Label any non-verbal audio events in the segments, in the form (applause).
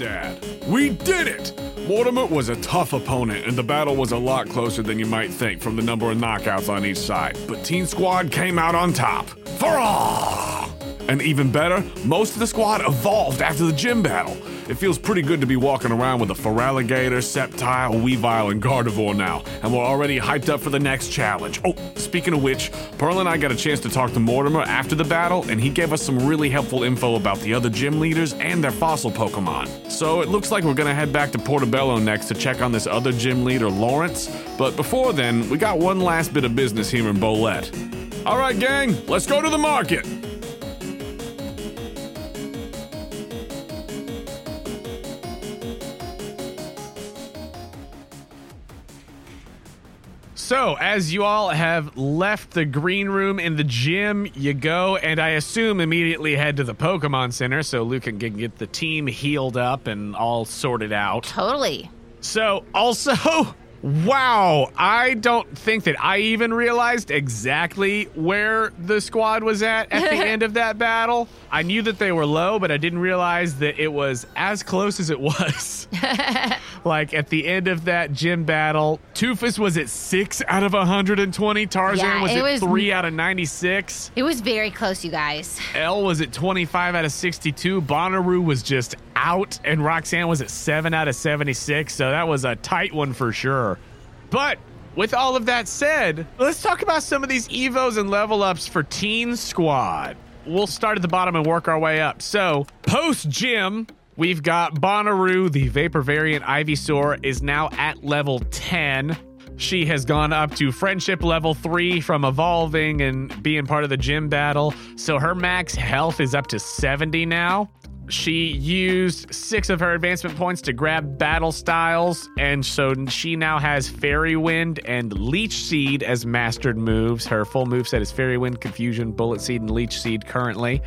Dad. We did it! Mortimer was a tough opponent, and the battle was a lot closer than you might think from the number of knockouts on each side. But Teen Squad came out on top. For all! And even better, most of the squad evolved after the gym battle. It feels pretty good to be walking around with a Feraligatr, Sceptile, Weavile, and Gardevoir now, and we're already hyped up for the next challenge. Oh, speaking of which, Pearl and I got a chance to talk to Mortimer after the battle, and he gave us some really helpful info about the other gym leaders and their fossil Pokemon. So it looks like we're gonna head back to Portobello next to check on this other gym leader, Lawrence. But before then, we got one last bit of business here in Bolette. All right, gang, let's go to the market. So, as you all have left the green room in the gym, you go and I assume immediately head to the Pokemon Center so Luke can get the team healed up and all sorted out. Totally. So, also, wow, I don't think that I even realized exactly where the squad was at at the (laughs) end of that battle. I knew that they were low, but I didn't realize that it was as close as it was. (laughs) like at the end of that gym battle, Tufus was at six out of 120. Tarzan Yeah, was at was- three out of 96. It was very close, you guys. L was at 25 out of 62. Bonnaroo was just out, and Roxanne was at 7 out of 76. So that was a tight one for sure. But with all of that said, let's talk about some of these Evos and level ups for Teen Squad. We'll start at the bottom and work our way up. So, post gym, we've got Bonnaroo, the Vapor variant Ivysaur, is now at level 10. She has gone up to friendship level three from evolving and being part of the gym battle. So her max health is up to 70 now. She used six of her advancement points to grab battle styles, and so she now has Fairy Wind and Leech Seed as mastered moves. Her full moveset is Fairy Wind, Confusion, Bullet Seed, and Leech Seed currently.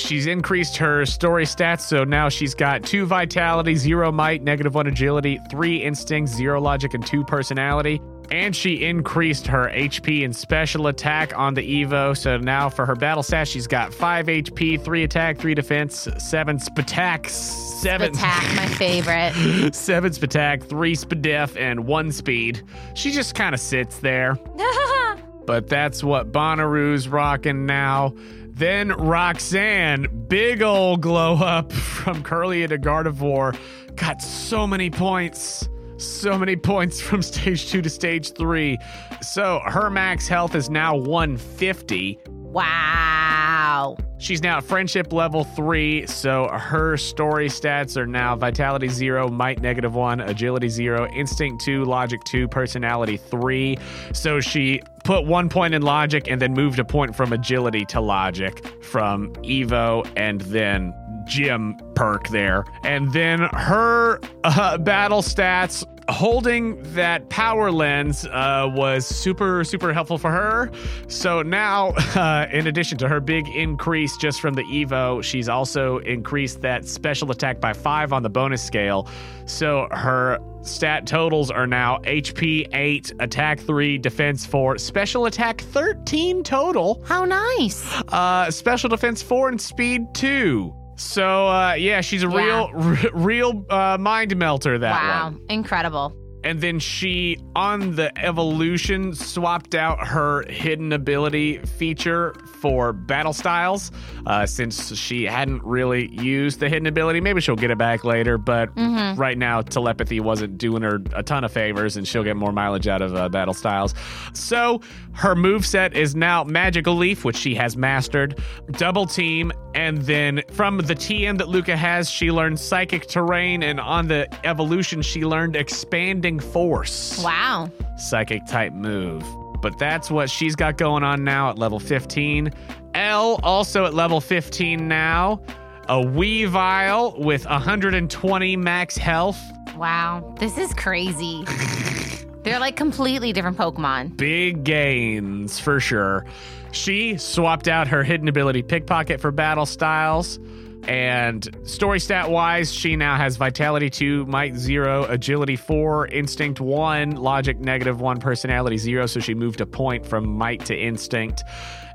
She's increased her story stats, so now she's got two vitality, zero might, negative one agility, three instincts, zero logic, and two personality. And she increased her HP and special attack on the Evo. So now for her battle stats, she's got five HP, three attack, three defense, seven spatak, seven Attack, my (laughs) favorite. seven spatak, three spadef, and one speed. She just kind of sits there (laughs) but that's what Bonnaroo's rocking now. Then Roxanne, big old glow up (laughs) from Kirlia to Gardevoir, got so many points. So many points (laughs) from stage two to stage three. So her max health is now 150. Wow. She's now at friendship level three, so her story stats are now vitality zero, might negative one, agility zero, instinct two, logic two, personality three. So she put one point in logic and then moved a point from agility to logic from Evo and then gym perk there. And then her uh, battle stats holding that power lens uh, was super super helpful for her. So now (laughs) uh, in addition to her big increase just from the evo she's also increased that special attack by five on the bonus scale. So her stat totals are now hp 8 attack 3 defense 4 special attack 13 total. How nice. uh, special defense 4 and speed 2 so uh, yeah she's a Yeah. real r- real uh, mind melter that wow. one Incredible. and then she, on the evolution, swapped out her hidden ability feature for battle styles. Uh, since she hadn't really used the hidden ability, maybe she'll get it back later. But right now, telepathy wasn't doing her a ton of favors, and she'll get more mileage out of uh, battle styles. So her move set is now Magical Leaf, which she has mastered, Double Team, and then from the TM that Luca has, she learned Psychic Terrain, and on the evolution, she learned Expanding Force Wow. psychic type move. But that's what she's got going on now at level 15. L also at level 15 now. A Weavile with 120 max health. Wow. This is crazy. (laughs) They're like completely different Pokemon. Big gains for sure. She swapped out her hidden ability pickpocket for battle styles. And story stat wise, she now has vitality 2, might 0, agility 4, instinct 1, logic negative 1, personality 0. So she moved a point from might to instinct.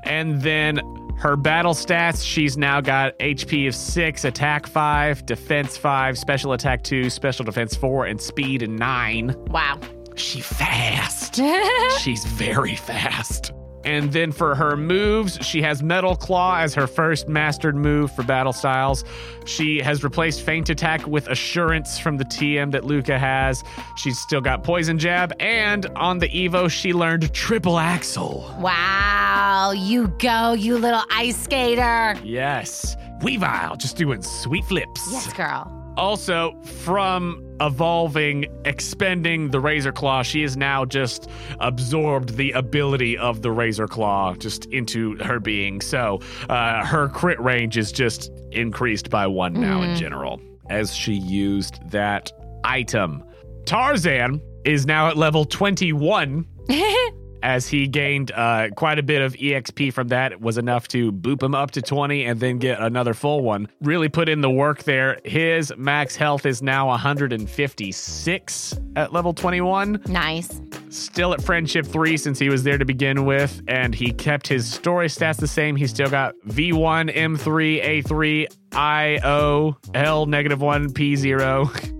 And then her battle stats, she's now got HP of 6, attack 5, defense 5, special attack 2, special defense 4, and speed 9. Wow. She fast. (laughs) She's very fast. And then for her moves, she has Metal Claw as her first mastered move for battle styles. She has replaced Feint Attack with Assurance from the TM that Luca has. She's still got Poison Jab. And on the Evo, she learned Triple Axel. Wow. You go, you little ice skater. Yes. Weavile, just doing sweet flips. Yes, girl. Also, from evolving, expending the Razor Claw, she has now just absorbed the ability of the Razor Claw just into her being. So uh, her crit range is just increased by one now in general as she used that item. Tarzan is now at level 21 (laughs) as he gained uh, quite a bit of exp from that it was enough to boop him up to 20 and then get another full one. Really put in the work there. His max health is now 156 at level 21 nice. still at friendship 3 since he was there to begin with and he kept his story stats the same. He still got v1 m3 a3 io l negative 1 p0 (laughs)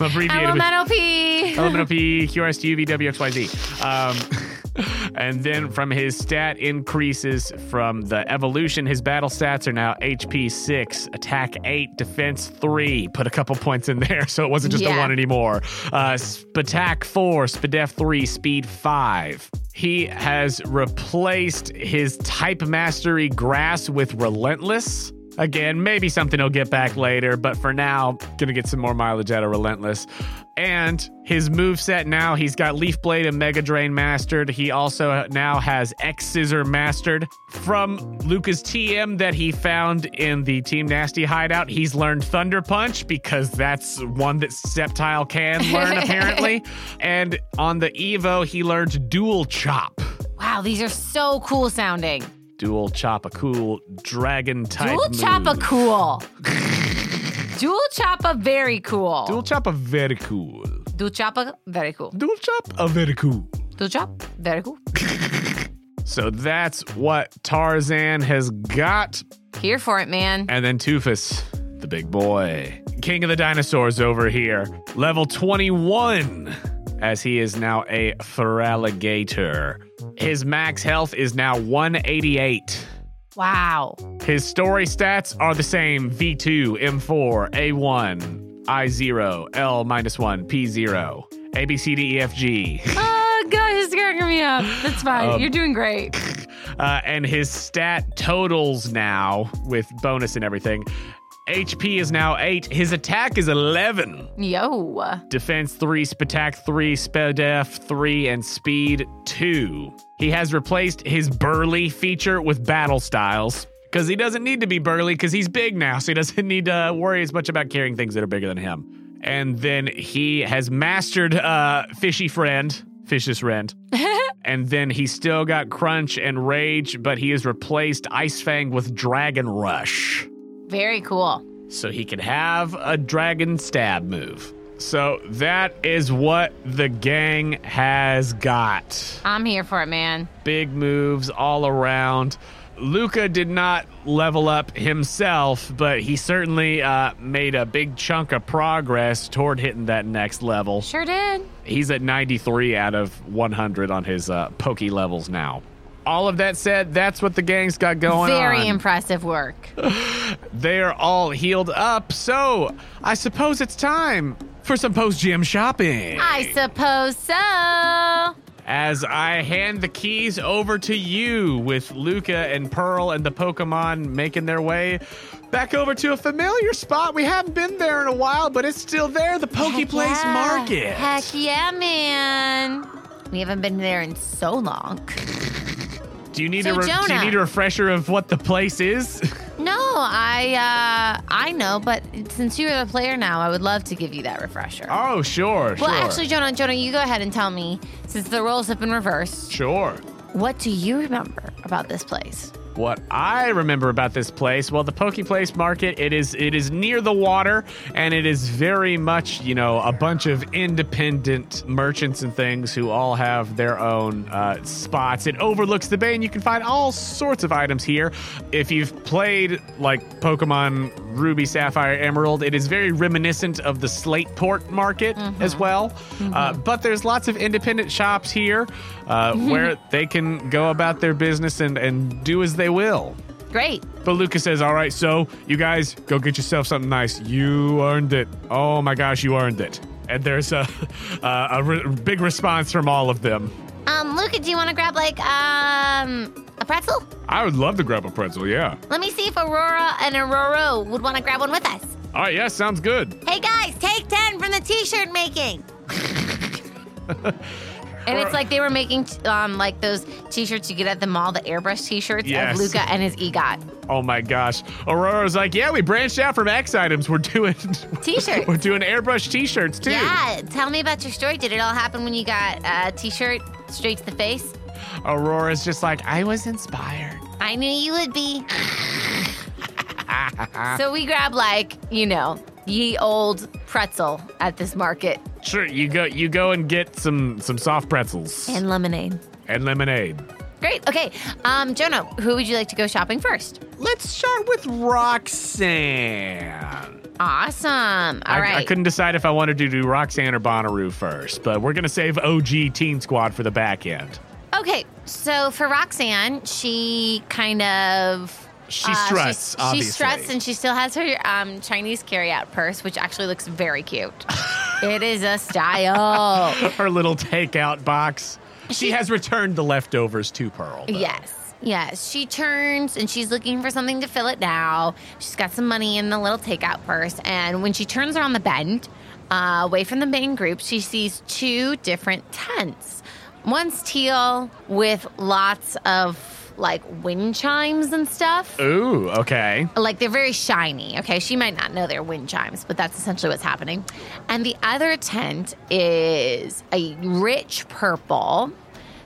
abbreviated Elemental P. Elemental P, QRS, WXYZ. Um, (laughs) and then from his stat increases from the evolution, his battle stats are now HP 6, attack 8, defense 3. Put a couple points in there (laughs) so it wasn't just a 1 anymore. Uh, attack 4, Spadef 3, speed 5. He has replaced his type mastery grass with relentless. Again, maybe something he'll get back later, but for now, gonna get some more mileage out of Relentless. And his move set now, he's got Leaf Blade and Mega Drain mastered. He also now has X Scissor mastered. From Luca's TM that he found in the Team Nasty hideout, he's learned Thunder Punch because that's one that Sceptile can learn (laughs) apparently. And on the Evo, he learned Dual Chop. Wow, these are so cool sounding. Dual Chop, a cool dragon type. Dual. Choppa cool. Dual Choppa very cool. Dual Chop, a very cool. Dual Choppa very cool. Dual Chop, a very cool. Dual Chop very cool. (laughs) So that's what Tarzan has got. Here for it, man. And then Tufus, the big boy. King of the dinosaurs over here. Level 21, as he is now a Feraligatr. His max health is now 188. Wow. His story stats are the same V2, M4, A1, I0, L minus 1, P0, A, B, C, D, E, F, G. Oh, God, you're scaring me up. That's fine. Um, You're doing great. (laughs) Uh, and his stat totals now, with bonus and everything, HP is now 8. His attack is 11. Yo. Defense 3, Spatak 3, Spedef 3, and Speed 2. He has replaced his Burly feature with Battle Styles. Because he doesn't need to be burly because he's big now, so he (laughs) doesn't need to worry as much about carrying things that are bigger than him. And then he has mastered uh, Fishy Friend, Fish's Friend. (laughs) and then he still got Crunch and Rage, but he has replaced Ice Fang with Dragon Rush Very cool. so he can have a dragon stab move. So that is what the gang has got. I'm here for it, man. Big moves all around. Luca did not level up himself, but he certainly uh, made a big chunk of progress toward hitting that next level. Sure did. He's at 93 out of 100 on his uh, pokey levels now. All of that said, that's what the gang's got going on. Very impressive work. (laughs) They are all healed up, so I suppose it's time for some post gym shopping. I suppose so. As I hand the keys over to you with Luca and Pearl and the Pokemon making their way back over to a familiar spot. We haven't been there in a while, but it's still there the Poke Heck Place yeah. Market. Heck yeah, man. We haven't been there in so long. Do you need So, a re- do you need a refresher of what the place is? (laughs) No, I uh I know, but since you're the player now, I would love to give you that refresher. oh, sure, well, sure. actually, Jonah, Jonah, you go ahead and tell me, since the roles have been reversed, sure. what do you remember about this place? What I remember about this place, well, the Poke Place Market, it is it is near the water, and it is very much you know a bunch of independent merchants and things who all have their own uh, spots. It overlooks the bay, and you can find all sorts of items here. If you've played like Pokemon Ruby, Sapphire, Emerald, it is very reminiscent of the Slateport Market as well. Uh, but there's lots of independent shops here uh, where (laughs) they can go about their business and, and do as they will. Great. But Lucas says, All right, so you guys go get yourself something nice. You earned it. Oh my gosh, you earned it. And there's a, a, (laughs) a re- big response from all of them. Um, Luca, do you want to grab like um a pretzel? I would love to grab a pretzel, yeah. Let me see if Aurora and Aurora would want to grab one with us. All right, yeah, sounds good. Hey guys, take 10 from the t-shirt making. (laughs) and it's like they were making um like those t-shirts you get at the mall, the airbrush t-shirts Yes. of Luca and his EGOT. Oh my gosh. Aurora's like, Yeah, we branched out from X items. We're doing (laughs) T-shirts. We're doing airbrush t shirts too. Yeah, tell me about your story. Did it all happen when you got a t-shirt straight to the face? Aurora's just like, I was inspired. (laughs) I knew you would be. (laughs) so we grab like, you know, ye old pretzel at this market Sure, you go you go and get some some soft pretzels and lemonade. and lemonade. Great. Okay. Um, Jonah, who would you like to go shopping first? Let's start with Roxanne. Awesome. All I, right. I couldn't decide if I wanted to do Roxanne or Bonnaroo first, but we're gonna save OG Teen Squad for the back end. Okay, so for Roxanne, she kind of She uh, struts, obviously. She struts, and she still has her um, Chinese carryout purse, which actually looks very cute. (laughs) it is a style. (laughs) Her little takeout box. She, She- has returned the leftovers to Pearl. though. yes. Yes, she turns and she's looking for something to fill it now. She's got some money in the little takeout purse. And when she turns around the bend, uh, away from the main group, she sees two different tents. One's teal with lots of like wind chimes and stuff. Ooh, okay. like they're very shiny. Okay, she might not know they're wind chimes, but that's essentially what's happening. And the other tent is a rich purple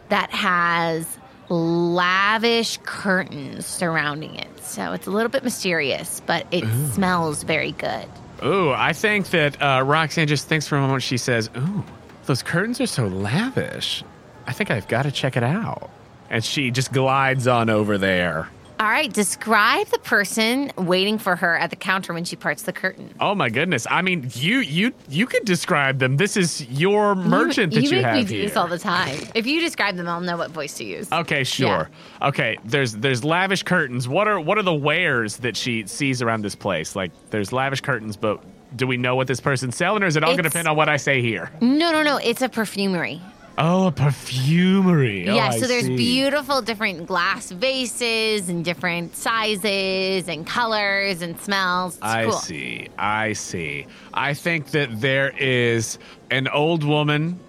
that has lavish curtains surrounding it. So it's a little bit mysterious, but it smells very good. Ooh, I think that uh, Roxanne just thinks for a moment. She says, "Ooh, those curtains are so lavish. I think I've got to check it out." And she just glides on over there. All right, describe the person waiting for her at the counter when she parts the curtain. Oh my goodness! I mean, you you you could describe them. This is your merchant that you, make have me do this all the time. If you describe them, I'll know what voice to use. Okay, sure. Okay, there's there's lavish curtains. What are what are the wares that she sees around this place? Like there's lavish curtains, but do we know what this person's selling, or is it all going to depend on what I say here? No, no, no. It's a perfumery. Oh, a perfumery. Oh, yeah, so there's see. beautiful different glass vases and different sizes and colors and smells. It's I cool. see. I see. I think that there is an old woman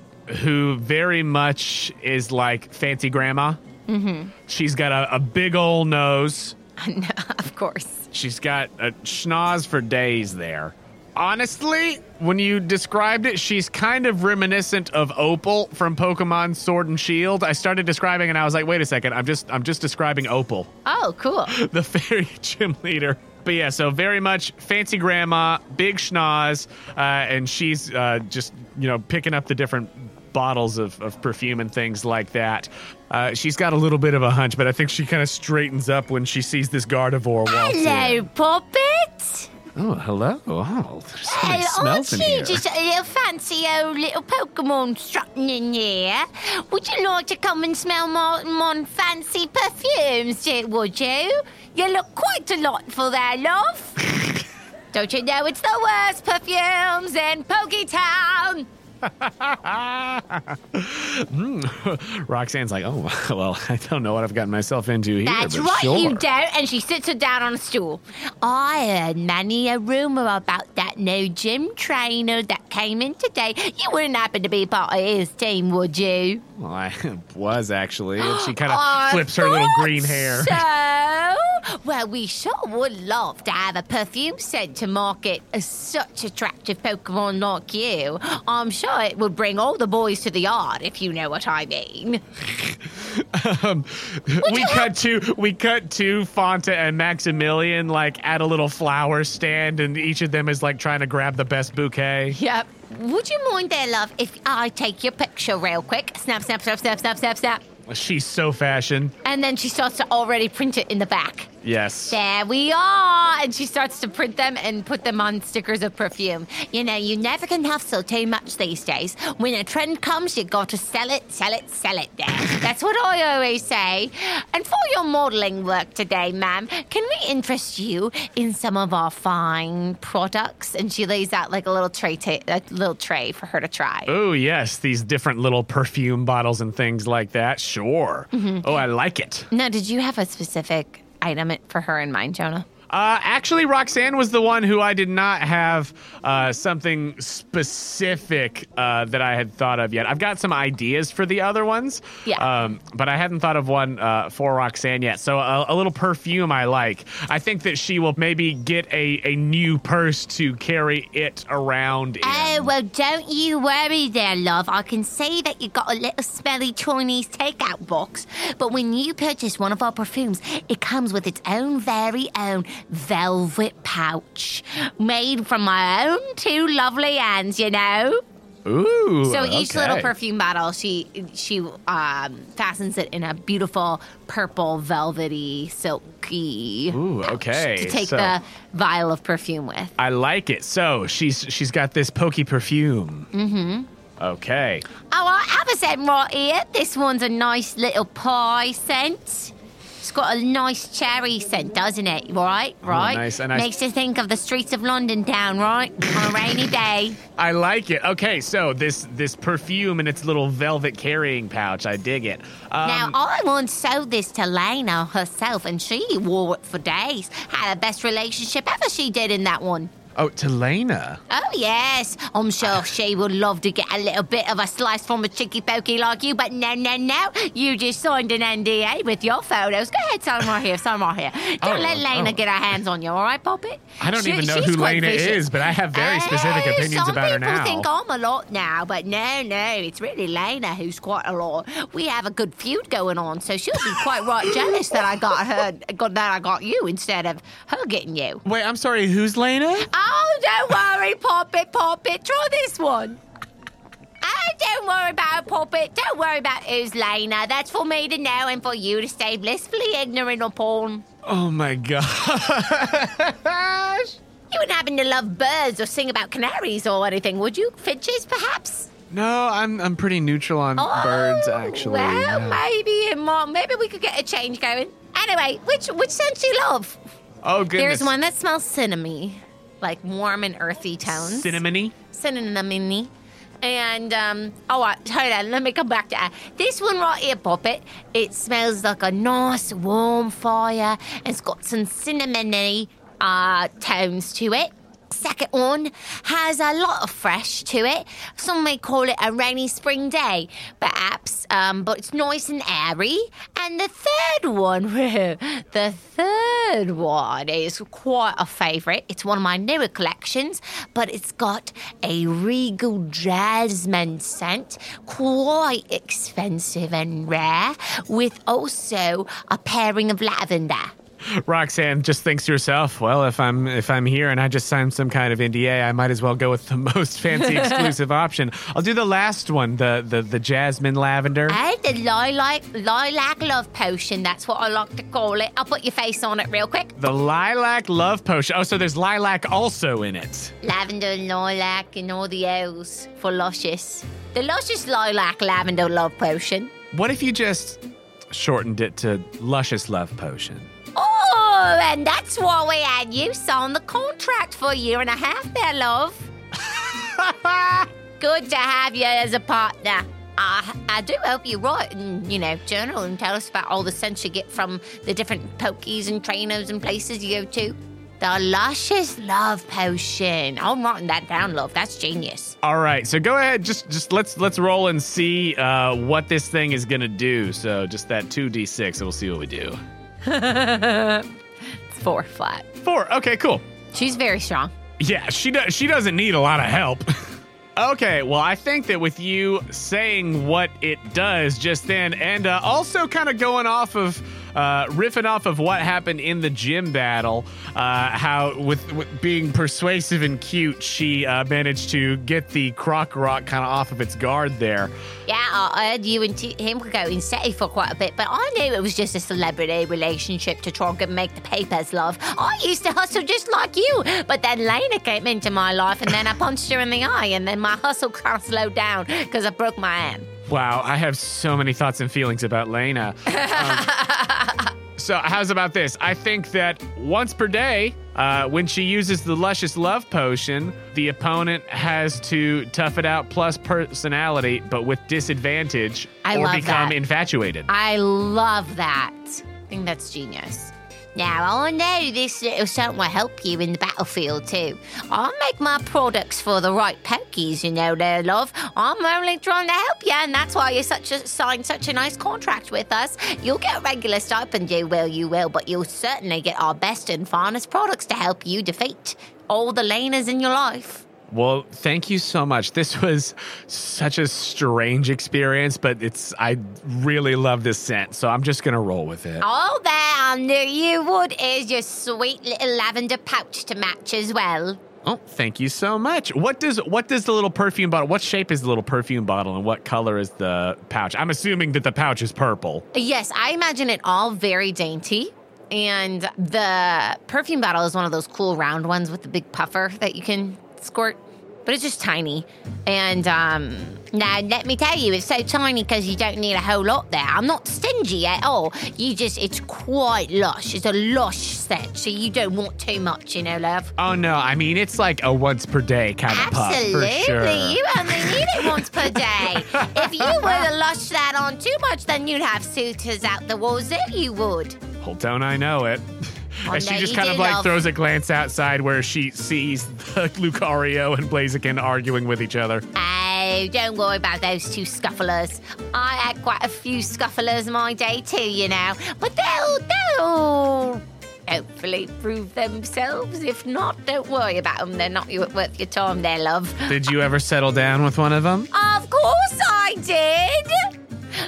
who very much is like fancy grandma. Mm-hmm. She's got a, a big old nose. (laughs) of course. She's got a schnoz for days there. Honestly, when you described it, she's kind of reminiscent of Opal from Pokemon Sword and Shield. I started describing and I was like, wait a second, I'm just I'm just describing Opal. Oh, cool. (laughs) the fairy (laughs) gym leader. But yeah, so very much fancy grandma, big schnoz, uh, and she's uh, just you know picking up the different bottles of, of perfume and things like that. Uh, she's got a little bit of a hunch, but I think she kind of straightens up when she sees this Gardevoir Hello, in. Poppet. Oh, hello! Oh, there's so many aren't smells in you here. just a little fancy old little Pokemon strutting in here? Would you like to come and smell my, my fancy perfumes, would you? You look quite delightful there, love. (laughs) Don't you know it's the worst perfumes in Poketown? Hmm. (laughs) Roxanne's like, oh, (laughs) well, I don't know what I've gotten myself into here. That's right, sure. you don't. And she sits her down on a stool. I heard many a rumor about that new gym trainer that came in today. You wouldn't happen to be part of his team, would you? Well, I (laughs) was actually. And she (gasps) kind of flips her little green hair. So, well, we sure would love to have a perfume scent to market a such attractive Pokemon like you. I'm sure it would bring all the boys to the yard, if you know what I mean. (laughs) um, we cut to we cut to Fonta and Maximilian like at a little flower stand, and each of them is like trying to grab the best bouquet. Yep. Would you mind there, love, if I take your picture real quick? Snap, snap, snap, snap, snap, snap, snap. She's so fashion. And then she starts to already print it in the back. Yes. There we are. And she starts to print them and put them on stickers of perfume. You know, you never can hustle too much these days. When a trend comes, you got to sell it, sell it, sell it there. That's what I always say. And for your modeling work today, ma'am, can we interest you in some of our fine products? And she lays out like a little tray, ta- a little tray for her to try. Oh yes, these different little perfume bottles and things like that. Sure. Mm-hmm. Oh, I like it. Now, did you have a specific item it for her in mind, Jonah? Uh, actually, Roxanne was the one who I did not have uh, something specific uh, that I had thought of yet. I've got some ideas for the other ones, Yeah. um, but I hadn't thought of one uh, for Roxanne yet. So a, a little perfume I like. I think that she will maybe get a, a new purse to carry it around. In. Oh, well, don't you worry there, love. I can see that you got a little smelly Chinese takeout box, but when you purchase one of our perfumes, it comes with its own very own velvet pouch made from my own two lovely hands, you know? Ooh. So each okay. little perfume bottle, she she um, fastens it in a beautiful purple, velvety, silky Ooh, okay, to take so- the vial of perfume with. I like it. So she's she's got this pokey perfume. Mm-hmm. Okay. Oh, I have a scent right here. This one's a nice little pie scent. It's got a nice cherry scent, doesn't it? Right, right. nice, a nice- Makes you think of the streets of London town, right? On a rainy day. (laughs) I like it. Okay, so this this perfume in its little velvet carrying pouch. I dig it. Um, now, I once sold this to Lena herself, and she wore it for days. Had the best relationship ever. She did in that one. Oh, to Lena. Oh yes, I'm sure she would love to get a little bit of a slice from a chicky pokey like you, but no, no, no. You just signed an NDA with your photos. Go ahead, sign right here, sign right here. Don't Oh, let Lena oh. get her hands on you, all right, Poppet? I don't She- even know who Lena vicious. is, but I have very specific Eh, opinions about her now. Some people think I'm a lot now, but no, no, it's really Lena who's quite a lot. We have a good feud going on, so she'll be quite right (laughs) jealous that I got her, got that I got you instead of her getting you. Wait, I'm sorry. Who's Lena? Oh, don't worry, Poppet, Poppet. Try this one. Oh, don't worry about Poppet. Don't worry about who's Lena. That's for me to know and for you to stay blissfully ignorant upon. Oh my gosh. You wouldn't happen to love birds or sing about canaries or anything, would you? Finches, perhaps? No, I'm I'm pretty neutral on birds oh, actually. Oh, Well, yeah. maybe um, it might, maybe we could get a change going. Anyway, which which scent do you love? Oh goodness. There's one that smells cinnamony, like warm and earthy tones. Cinnamony. cinnamony. And um, oh, uh, hold on, let me come back to that. This one right here, Poppet, It smells like a nice warm fire. and It's got some cinnamony uh, tones to it. Second one has a lot of fresh to it. Some may call it a rainy spring day, perhaps, um, but it's nice and airy. And the third one, (laughs) the third one is quite a favourite. It's one of my newer collections, but it's got a regal jasmine scent, quite expensive and rare, with also a pairing of lavender. Roxanne just thinks to herself, well, if I'm if I'm here and I just signed some kind of NDA, I might as well go with the (laughs) most fancy (laughs) exclusive option. I'll do the last one, the the, the jasmine lavender. And the lilac, lilac love potion, that's what I like to call it. I'll put your face on it real quick. The lilac love potion. Oh, so there's lilac also in it. Lavender and lilac and all the L's for luscious. The luscious lilac lavender love potion. What if you just shortened it to luscious love potion? Oh, and that's why we had you sign the contract for a year and a half there, love. (laughs) Good to have you as a partner. I, I do hope you write and, you know, journal and tell us about all the sense you get from the different pokies and trainers and places you go to. The luscious love potion. I'm writing that down, love. That's genius. All right, so go ahead. Just just let's let's roll and see uh, what this thing is gonna do. So just that two d six, and we'll see what we do. (laughs) It's four flat. Four. Okay, cool. She's very strong. Yeah, she does. She doesn't need a lot of help. (laughs) Okay, well, I think that with you saying what it does just then, and uh, also kind of going off of, uh, riffing off of what happened in the gym battle, uh, how with, with being persuasive and cute, she uh, managed to get the croc rock kind of off of its guard there. Yeah, I heard you and t- him were going steady for quite a bit, but I knew it was just a celebrity relationship to try and make the papers love. I used to hustle just like you, but then Lena came into my life and then I punched her in the eye, and then my hustle kind of slowed down because I broke my hand. Wow, I have so many thoughts and feelings about Lena. (laughs) Um, so, how's about this? I think that once per day, uh, when she uses the Luscious Love Potion, the opponent has to tough it out plus personality, but with disadvantage, I or love become that. infatuated. I love that. I think that's genius. Now, I know this little something will help you in the battlefield too. I make my products for the right pokies, you know, there, love. I'm only trying to help you, and that's why you such a, signed such a nice contract with us. You'll get regular stipend, you will, you will, but you'll certainly get our best and finest products to help you defeat all the laners in your life. Well, thank you so much. This was such a strange experience, but it's I really love this scent, so I'm just gonna roll with it. All there I knew you would is your sweet little lavender pouch to match as well. Oh, thank you so much. What does what does the little perfume bottle? What shape is the little perfume bottle, and what color is the pouch? I'm assuming that the pouch is purple. Yes, I imagine it all very dainty. And the perfume bottle is one of those cool round ones with the big puffer that you can squirt, but it's just tiny. And um, now, let me tell you, it's so tiny because you don't need a whole lot there. I'm not stingy at all. You just, it's quite lush. It's a lush set, so you don't want too much, you know, love. Oh no, I mean it's like a once per day kind of puff Absolutely. sure. You only need it (laughs) once per day. if you were to lush that on too much, then you'd have suitors out the walls wazoo, you would. Well, don't I know it? And she just kind of like throws a glance outside where she sees Lucario and Blaziken arguing with each other. Oh, don't worry about those two scufflers. I had quite a few scufflers my day too, you know. But they'll, they'll hopefully prove themselves. If not, don't worry about them. They're not worth your time, there, love. Did you ever settle down with one of them? Of course I did.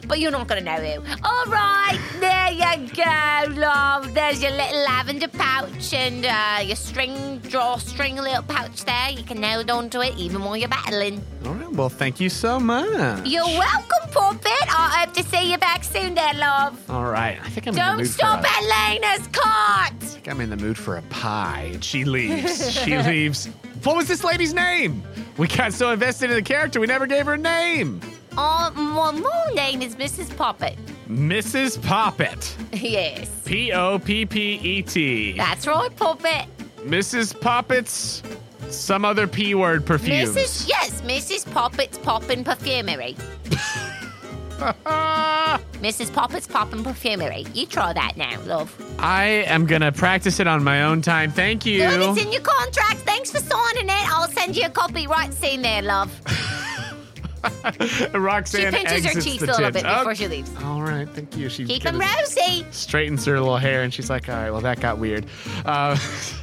But you're not going to know who. All right, there you go, love. There's your little lavender pouch and uh, your string, drawstring little pouch there. You can hold on to it even while you're battling. All right. Well, thank you so much. You're welcome, Puppet. I hope to see you back soon there, love. All right. I think I'm in the Don't mood stop for a, at Lena's cart. I think I'm in the mood for a pie. And she leaves. she leaves. (laughs) What was this lady's name? We got so invested in the character, we never gave her a name. Oh, my, name is Mrs. Poppet. Mrs. Poppet. (laughs) yes, P O P P E T. that's right, Poppet. Mrs. Poppet's some other P word perfume. Mrs. Yes, Mrs. Poppet's Poppin' Perfumery. (laughs) Mrs. Poppet's Poppin' Perfumery. You try that now, love. I am gonna practice it on my own time. Thank you. It's in your contract. Thanks for signing it. I'll send you a copy right soon there, love. (laughs) (laughs) She Roxanne pinches her cheeks a little bit before Oh, she leaves. All right, thank you. She Keep them rosy. straightens her little hair, and she's like, "All right, well, that got weird." Uh,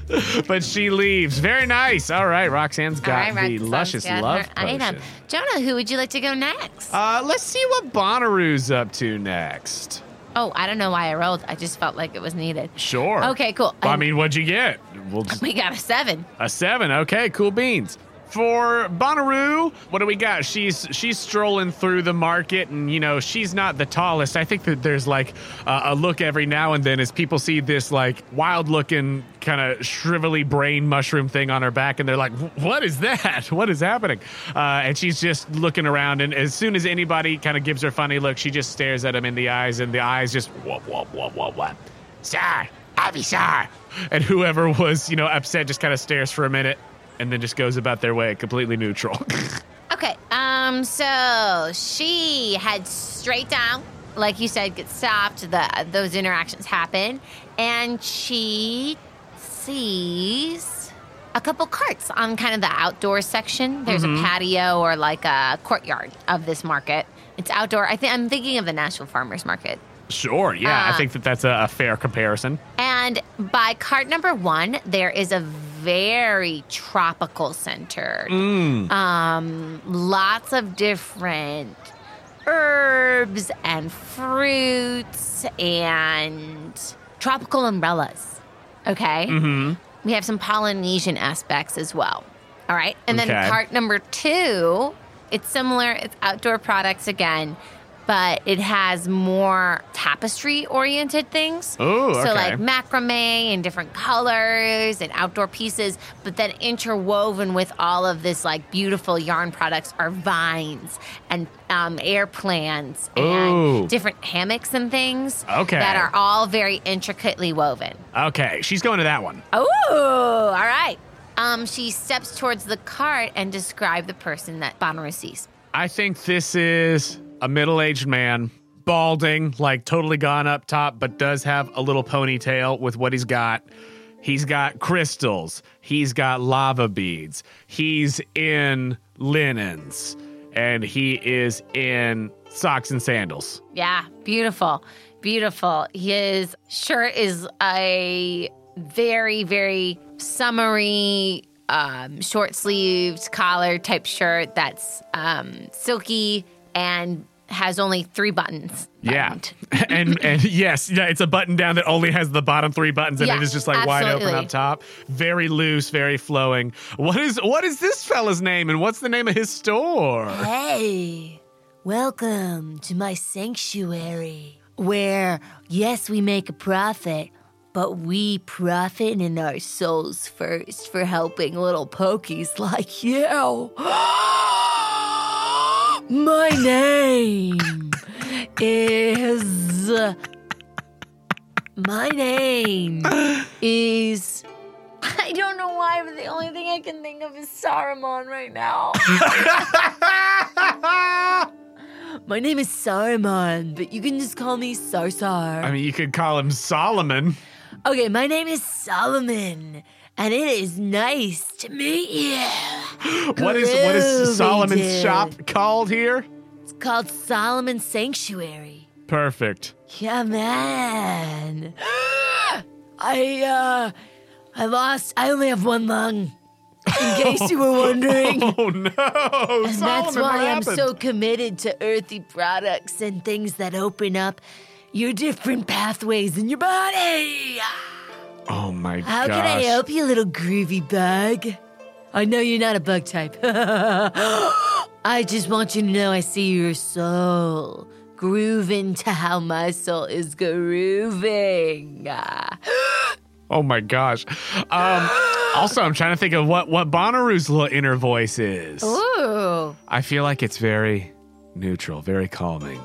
(laughs) but she leaves. Very nice. All right, Roxanne's got right, the Roxanne's luscious got love potion. Jonah, who would you like to go next? Uh, let's see what Bonnaroo's up to next. oh, I don't know why I rolled. I just felt like it was needed. Sure. Okay, cool. I Um, mean, what'd you get? We'll (laughs) just, We got a seven. a seven. Okay, cool beans. For Bonnaroo, what do we got? She's she's strolling through the market, and you know she's not the tallest. I think that there's like uh, a look every now and then as people see this like wild-looking kind of shrivelly brain mushroom thing on her back, and they're like, "What is that? (laughs) What is happening?" Uh, and she's just looking around, and as soon as anybody kind of gives her funny look, she just stares at him in the eyes, and the eyes just whoop whoop whoop whoop whoop. Sir, Abby, sir. And whoever was you know upset just kind of stares for a minute and then just goes about their way completely neutral. (laughs) Okay, um, so she heads straight down, like you said, gets stopped. The those interactions happen, and she sees a couple carts on kind of the outdoor section. There's a patio or like a courtyard of this market. It's outdoor. I think I'm thinking of the Nashville Farmers Market. sure, yeah, I Uh, think that that's a, a fair comparison. And by cart number one, there is a very tropical centered. Mm. Um, lots of different herbs and fruits and tropical umbrellas. Okay. Mm-hmm. We have some Polynesian aspects as well. All right. And then Okay. cart number two, it's similar, it's outdoor products again, but it has more tapestry oriented things. Ooh, So okay. like macrame and different colors and outdoor pieces, but then interwoven with all of this like beautiful yarn products are vines and um, air plants and Ooh. different hammocks and things Okay. that are all very intricately woven. Okay, she's going to that one. Oh, all right. Um, she steps towards the cart and describe the person that Bonnaroo sees. I think this is a middle aged man, balding, like totally gone up top, but does have a little ponytail with what he's got. He's got crystals. He's got lava beads. He's in linens. And he is in socks and sandals. Yeah, beautiful, beautiful. His shirt is a very, very summery, um, short sleeved collar type shirt that's um, silky and has only three buttons. Yeah. (laughs) and and yes, yeah, it's a button down that only has the bottom three buttons and Yeah, it is just like wide open up top. Very loose, very flowing. What is what is this fella's name and what's the name of his store? Hey, welcome to my sanctuary, where, yes, we make a profit, but we profit in our souls first for helping little pokies like you. (gasps) (gasps) (gasps) my name is. My name is. I don't know why, but the only thing I can think of is Saruman right now. (laughs) My name is Saruman, but you can just call me Sarsar. I mean, you could call him Solomon. okay, my name is Solomon, and it is nice to meet you. (gasps) What is what is Solomon's dude. shop called here? It's called Solomon Sanctuary. Perfect. Yeah, man. (gasps) I uh, I lost. I only have one lung. In case you were (laughs) wondering. (laughs) Oh no, And Solomon, that's why I'm so committed to earthy products and things that open up your different pathways in your body. Oh my god. How gosh. can I help you, little groovy bug? I know you're not a bug type. (gasps) I just want you to know I see your soul grooving to how my soul is grooving. (gasps) Oh my gosh. Um, also, I'm trying to think of what what Bonnaroo's little inner voice is. Ooh. I feel like it's very neutral, very calming,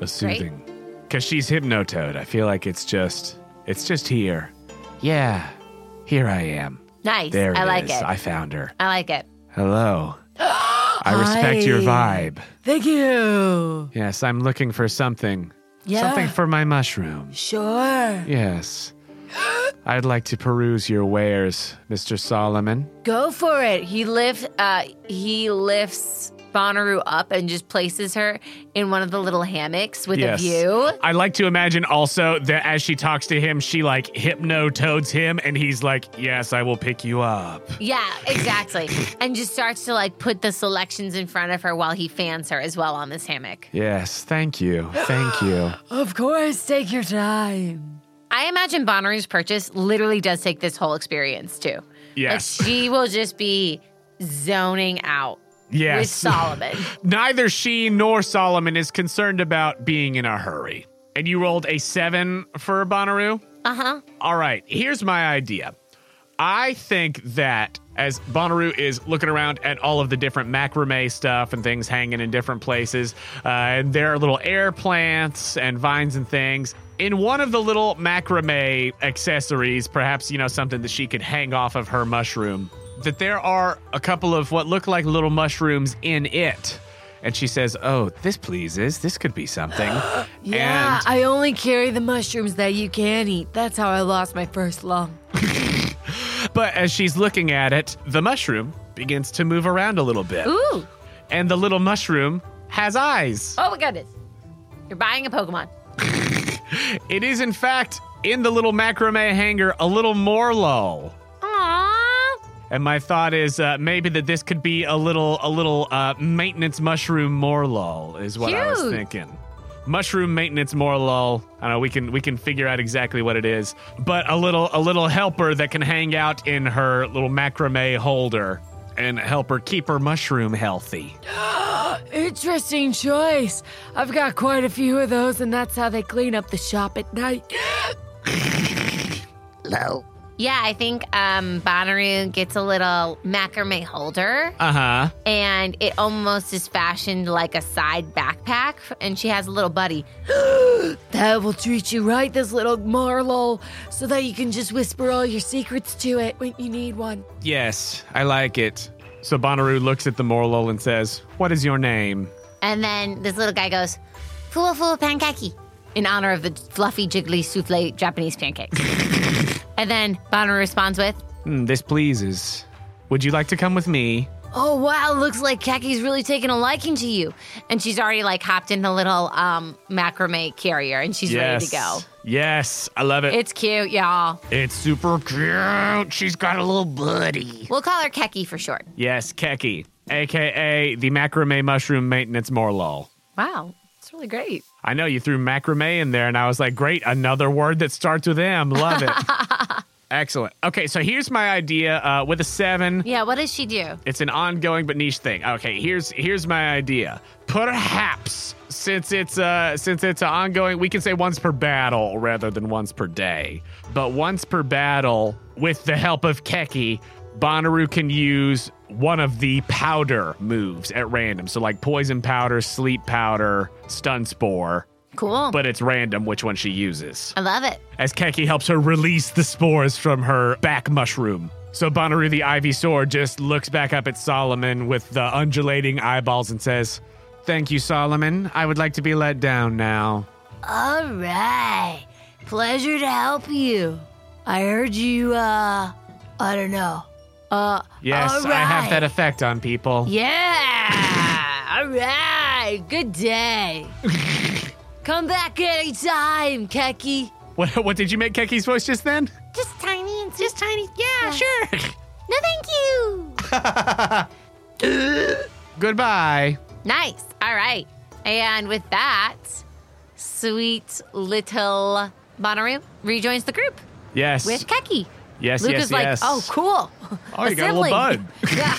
a soothing. Because she's hypnotoad. I feel like it's just it's just here. Yeah, here I am. Nice. There I it like is. it. I found her. I like it. Hello. (gasps) I respect your Hi. vibe. Thank you. Yes, I'm looking for something. Yeah. Something for my mushroom. Sure. Yes. (gasps) I'd like to peruse your wares, Mr. Solomon. Go for it. He lifts uh he lifts Bonnaroo up and just places her in one of the little hammocks with Yes. a view. I like to imagine also that as she talks to him, she like hypnotoads him and he's like, Yes, I will pick you up. Yeah, (laughs) exactly. and just starts to like put the selections in front of her while he fans her as well on this hammock. Yes, thank you. Thank you. (gasps) Of course, take your time. I imagine Bonnaroo's purchase literally does take this whole experience too. Yes. Like she will just be zoning out with Yes. Solomon. (laughs) Neither she nor Solomon is concerned about being in a hurry. And you rolled a seven for Bonnaroo? Uh huh. All right, here's my idea. I think that as Bonnaroo is looking around at all of the different macrame stuff and things hanging in different places, uh, and there are little air plants and vines and things. In one of the little macrame accessories, perhaps, you know, something that she could hang off of her mushroom, that there are a couple of what look like little mushrooms in it. And she says, Oh, this pleases. This could be something. (gasps) Yeah, And I only carry the mushrooms that you can eat. That's how I lost my first lung. (laughs) But as she's looking at it, the mushroom begins to move around a little bit. Ooh. And the little mushroom has eyes. Oh my goodness. You're buying a Pokemon. (laughs) It is, in fact, in the little macrame hanger, a little Morelull. Aww. And my thought is uh, maybe that this could be a little a little uh, maintenance mushroom Morelull is what I was thinking. Mushroom maintenance Morelull. I don't know. We can we can figure out exactly what it is, but a little a little helper that can hang out in her little macrame holder and help her keep her mushroom healthy. (gasps) Interesting choice. I've got quite a few of those, and that's how they clean up the shop at night. (laughs) Yeah, I think um, Bonnaroo gets a little macrame holder, Uh huh. and it almost is fashioned like a side backpack, and she has a little buddy. (gasps) That will treat you right, this little Morelull, so that you can just whisper all your secrets to it when you need one. Yes, I like it. So Bonnaroo looks at the Morelull and says, "What is your name?" And then this little guy goes, Fuwa Fuwa Pankaki, in honor of the fluffy, jiggly souffle Japanese pancake. (laughs) and then Bonnaroo responds with, "Hmm, this pleases. Would you like to come with me? Oh wow, looks like Kaki's really taken a liking to you. And she's already like hopped in the little um macrame carrier and she's ready to go. Yes, I love it. It's cute, y'all. It's super cute. She's got a little buddy. We'll call her Keki for short. Yes, Keki, aka the macrame mushroom maintenance Morelull. Wow, it's really great. I know you threw macrame in there, and I was like, great, another word that starts with M. Love it. (laughs) Excellent. Okay, so here's my idea uh, with a seven. Yeah, what does she do? It's an ongoing but niche thing. Okay, here's here's my idea. Perhaps since it's uh since it's an ongoing, we can say once per battle rather than once per day. But once per battle, with the help of Keki, Bonnaroo can use one of the powder moves at random. So like poison powder, sleep powder, stun spore. Cool. But it's random which one she uses I love it. as Keki helps her release the spores from her back mushroom. So Bonnaroo the Ivysaur just looks back up at Solomon with the undulating eyeballs and says, Thank you, Solomon. I would like to be let down now. All right. Pleasure to help you. I heard you, uh, I don't know. Uh, Yes, all I have that effect on people. Yeah. All right. Good day. (laughs) Come back anytime, Keki. What, what did you make Keki's voice just then? Just tiny and just tiny. Yeah, Sure. No, thank you. (laughs) Goodbye. Nice. All right. And with that, sweet little Bonnaroo rejoins the group Yes. with Keki. Yes, Luke yes, is like, yes. oh, cool. Oh, you got a little sibling." bud. (laughs) yeah.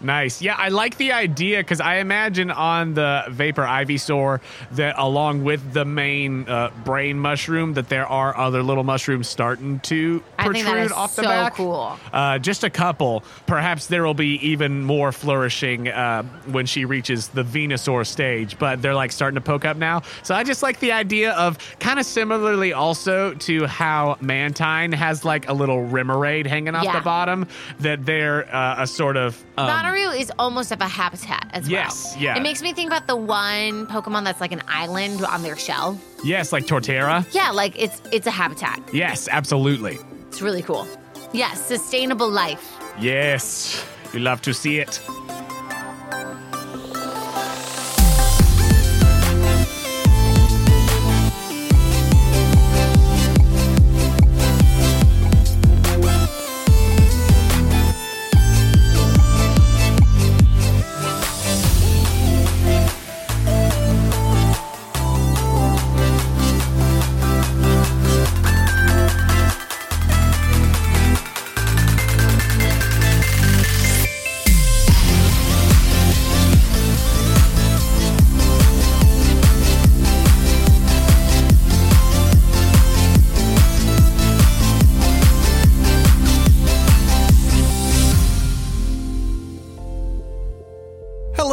Nice. Yeah, I like the idea because I imagine on the Vapor Ivysaur that along with the main uh, brain mushroom, that there are other little mushrooms starting to protrude think that is off the so back. cool. Uh, just a couple. Perhaps there will be even more flourishing uh, when she reaches the Venusaur stage, but they're like starting to poke up now. So I just like the idea of kind of similarly also to how Mantine has like a little Remoraid hanging off Yeah. the bottom, that they're uh, a sort of. Um, Is almost of a habitat as Yes, well. yeah. It makes me think about the one Pokemon that's like an island on their shell. Yes, like Torterra. Yeah, like it's it's a habitat. Yes, absolutely. It's really cool. Yes, sustainable life. Yes, you love to see it.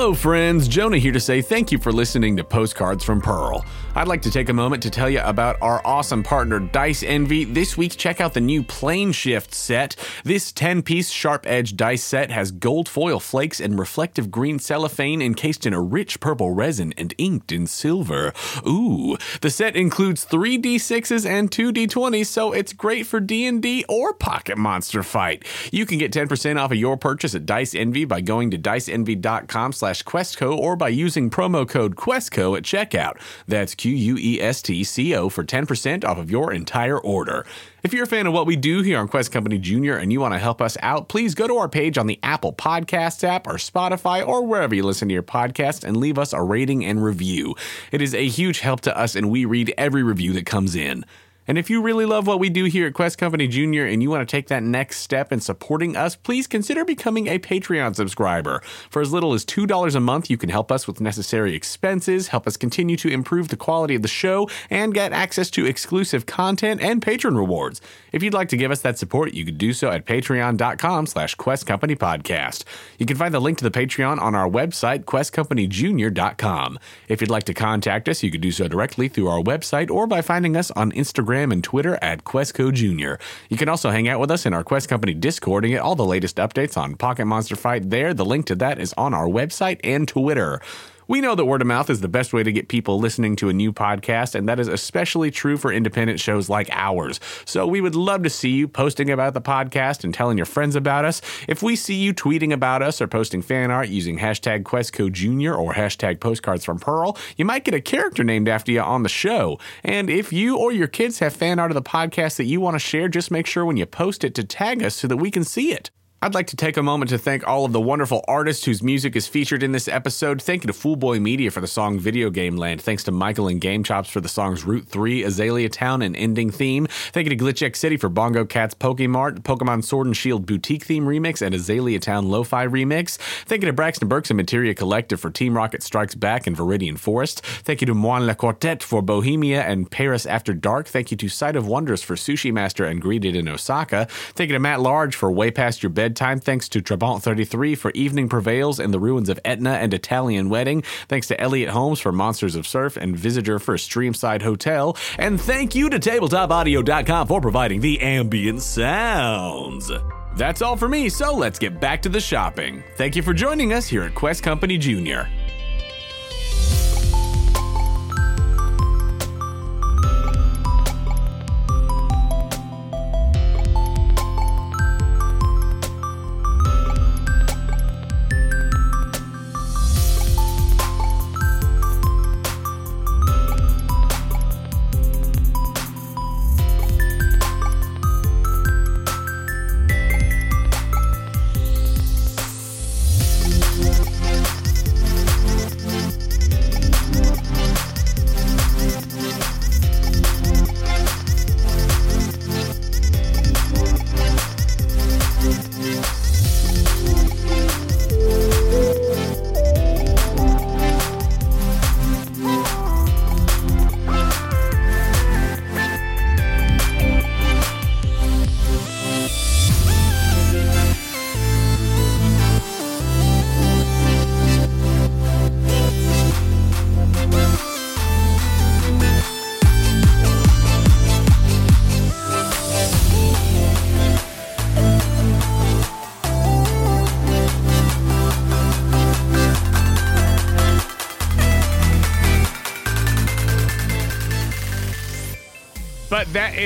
Hello, friends. Jonah here to say thank you for listening to Postcards from Pearl. I'd like to take a moment to tell you about our awesome partner, Dice Envy. This week, check out the new Plane Shift set. This 10 piece sharp edge dice set has gold foil flakes and reflective green cellophane encased in a rich purple resin and inked in silver. Ooh, the set includes 3 d6s and 2 d20s, so it's great for D&D or Pocket Monster Fight. You can get 10% off of your purchase at Dice Envy by going to diceenvy.com slash Questco or by using promo code QuestCo at checkout. That's Q U E S T C O for 10% off of your entire order. If you're a fan of what we do here on Quest Company Junior and you want to help us out, please go to our page on the Apple Podcasts app or Spotify or wherever you listen to your podcast and leave us a rating and review. It is a huge help to us, and we read every review that comes in. And if you really love what we do here at Quest Company Junior and you want to take that next step in supporting us, please consider becoming a Patreon subscriber. For as little as $2 a month, you can help us with necessary expenses, help us continue to improve the quality of the show, and get access to exclusive content and patron rewards. If you'd like to give us that support, you could do so at patreon.com slash Quest Company Podcast. You can find the link to the Patreon on our website, questcompanyjunior.com. If you'd like to contact us, you could do so directly through our website or by finding us on Instagram and Twitter at Questco Junior. You can also hang out with us in our Quest Company Discord and get all the latest updates on Pocket Monster Fight there. The link to that is on our website and Twitter. We know that word of mouth is the best way to get people listening to a new podcast, and that is especially true for independent shows like ours. So we would love to see you posting about the podcast and telling your friends about us. If we see you tweeting about us or posting fan art using hashtag QuestCoJunior or hashtag postcards from Pearl, you might get a character named after you on the show. And if you or your kids have fan art of the podcast that you want to share, just make sure when you post it to tag us so that we can see it. I'd like to take a moment to thank all of the wonderful artists whose music is featured in this episode. Thank you to Foolboy Media for the song Video Game Land. Thanks to Michael and Game Chops for the songs Route 3, Azalea Town, and Ending Theme. Thank you to Glitch X City for Bongo Cats Pokemart, Pokemon Sword and Shield Boutique Theme Remix, and Azalea Town Lo-Fi Remix. Thank you to Braxton Burks and Materia Collective for Team Rocket Strikes Back and Viridian Forest. Thank you to Moine Le Quartet for Bohemia and Paris After Dark. Thank you to Sight of Wonders for Sushi Master and Greeted in Osaka. Thank you to Matt Large for Way Past Your Bedtime. Thanks to Trabant 33 for Evening Prevails and the Ruins of Etna and Italian Wedding. Thanks to Elliot Holmes for Monsters of Surf and Visitor for Streamside Hotel. And thank you to TabletopAudio.com for providing the ambient sounds. That's all for me, so let's get back to the shopping. Thank you for joining us here at Quest Company Junior.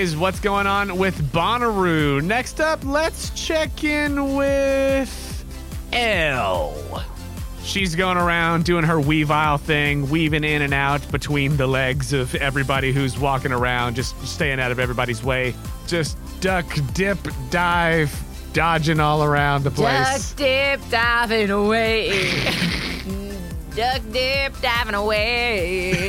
Is what's going on with Bonnaroo. Next up, let's check in with Elle. She's going around doing her Weavile thing, weaving in and out between the legs of everybody who's walking around, just staying out of everybody's way. Just duck, dip, dive, dodging all around the place. (laughs) Duck dip diving away. Duck dip diving away.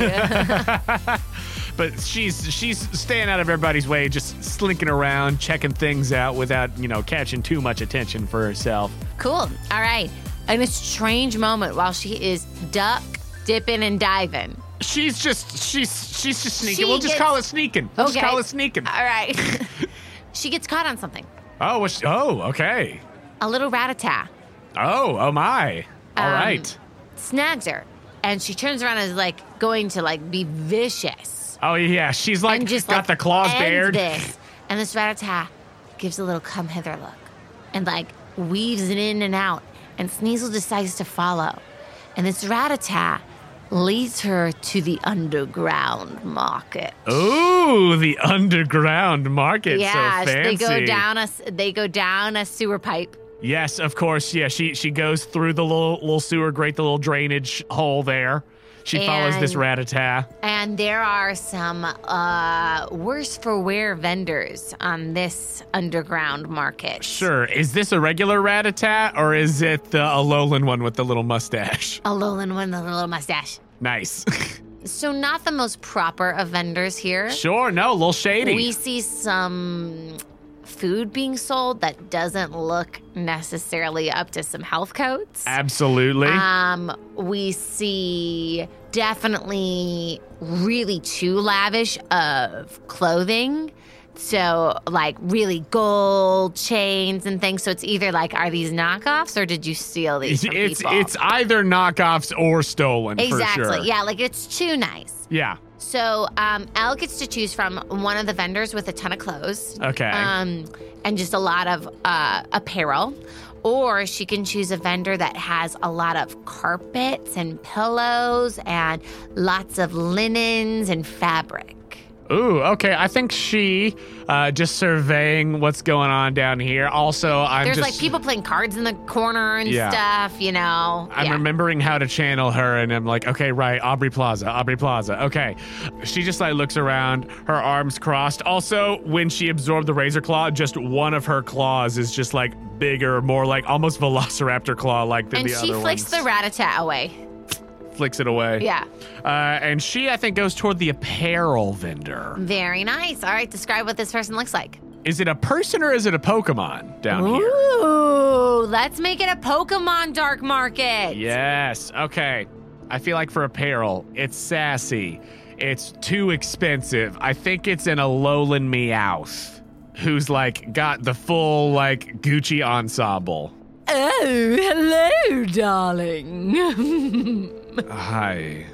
But she's she's staying out of everybody's way, just slinking around, checking things out without you know catching too much attention for herself. cool. All right. In a strange moment while she is duck dipping and diving. She's just she's she's just sneaking. She we'll just gets- call it sneaking. We'll just call it sneaking. All right. (laughs) she gets caught on something. Oh, well, she- oh, okay. A little rat-a-tat Oh, oh my. All Um, right. snags her, and she turns around and is like going to like be vicious. Oh yeah, she's like and just got like, the claws bared. This. And this rat-a-tat gives a little come hither look, and like weaves it in and out. And Sneasel decides to follow, and this rat-a-tat leads her to the underground market. Ooh, the underground market. yeah, so they go down a they go down a sewer pipe. Yes, of course. Yeah, she she goes through the little little sewer grate, the little drainage hole there. She follows this And- rat-a-tat. And there are some uh, worse for wear vendors on this underground market. Sure. Is this a regular rat-a-tat or is it the Alolan one with the little mustache? A Alolan one with a little mustache. Nice. (laughs) So, not the most proper of vendors here. sure. No, a little shady. We see some food being sold that doesn't look necessarily up to some health codes. Absolutely. Um, we see definitely really too lavish of clothing. So, like really gold chains and things. So it's either like, are these knockoffs or did you steal these? it's From it's, people? it's either knockoffs or stolen exactly. for sure. Yeah, like it's too nice. Yeah. So um, Elle gets to choose from one of the vendors with a ton of clothes. Okay. Um, and just a lot of uh, apparel. Or she can choose a vendor that has a lot of carpets and pillows and lots of linens and fabric. Ooh, okay. I think she uh, just surveying what's going on down here. Also, I'm There's just like people playing cards in the corner and Yeah. stuff, you know. I'm Yeah. remembering how to channel her, and I'm like, okay, right, Aubrey Plaza, Aubrey Plaza. Okay. She just like looks around, her arms crossed. Also, when she absorbed the razor claw, just one of her claws is just like bigger, more like almost (laughs) velociraptor claw like than and the she other flicks ones. the rat-a-tat away. Flicks it away. Yeah. Uh, and she, I think, goes toward the apparel vendor. Very nice. All right, describe what this person looks like. Is it a person or is it a Pokemon down here? Ooh, let's make it a Pokemon Dark Market. Yes. Okay. I feel like for apparel, it's sassy. It's too expensive. I think it's an Alolan Meowth who's like got the full like Gucci ensemble. Oh, hello, darling. (laughs) Hi.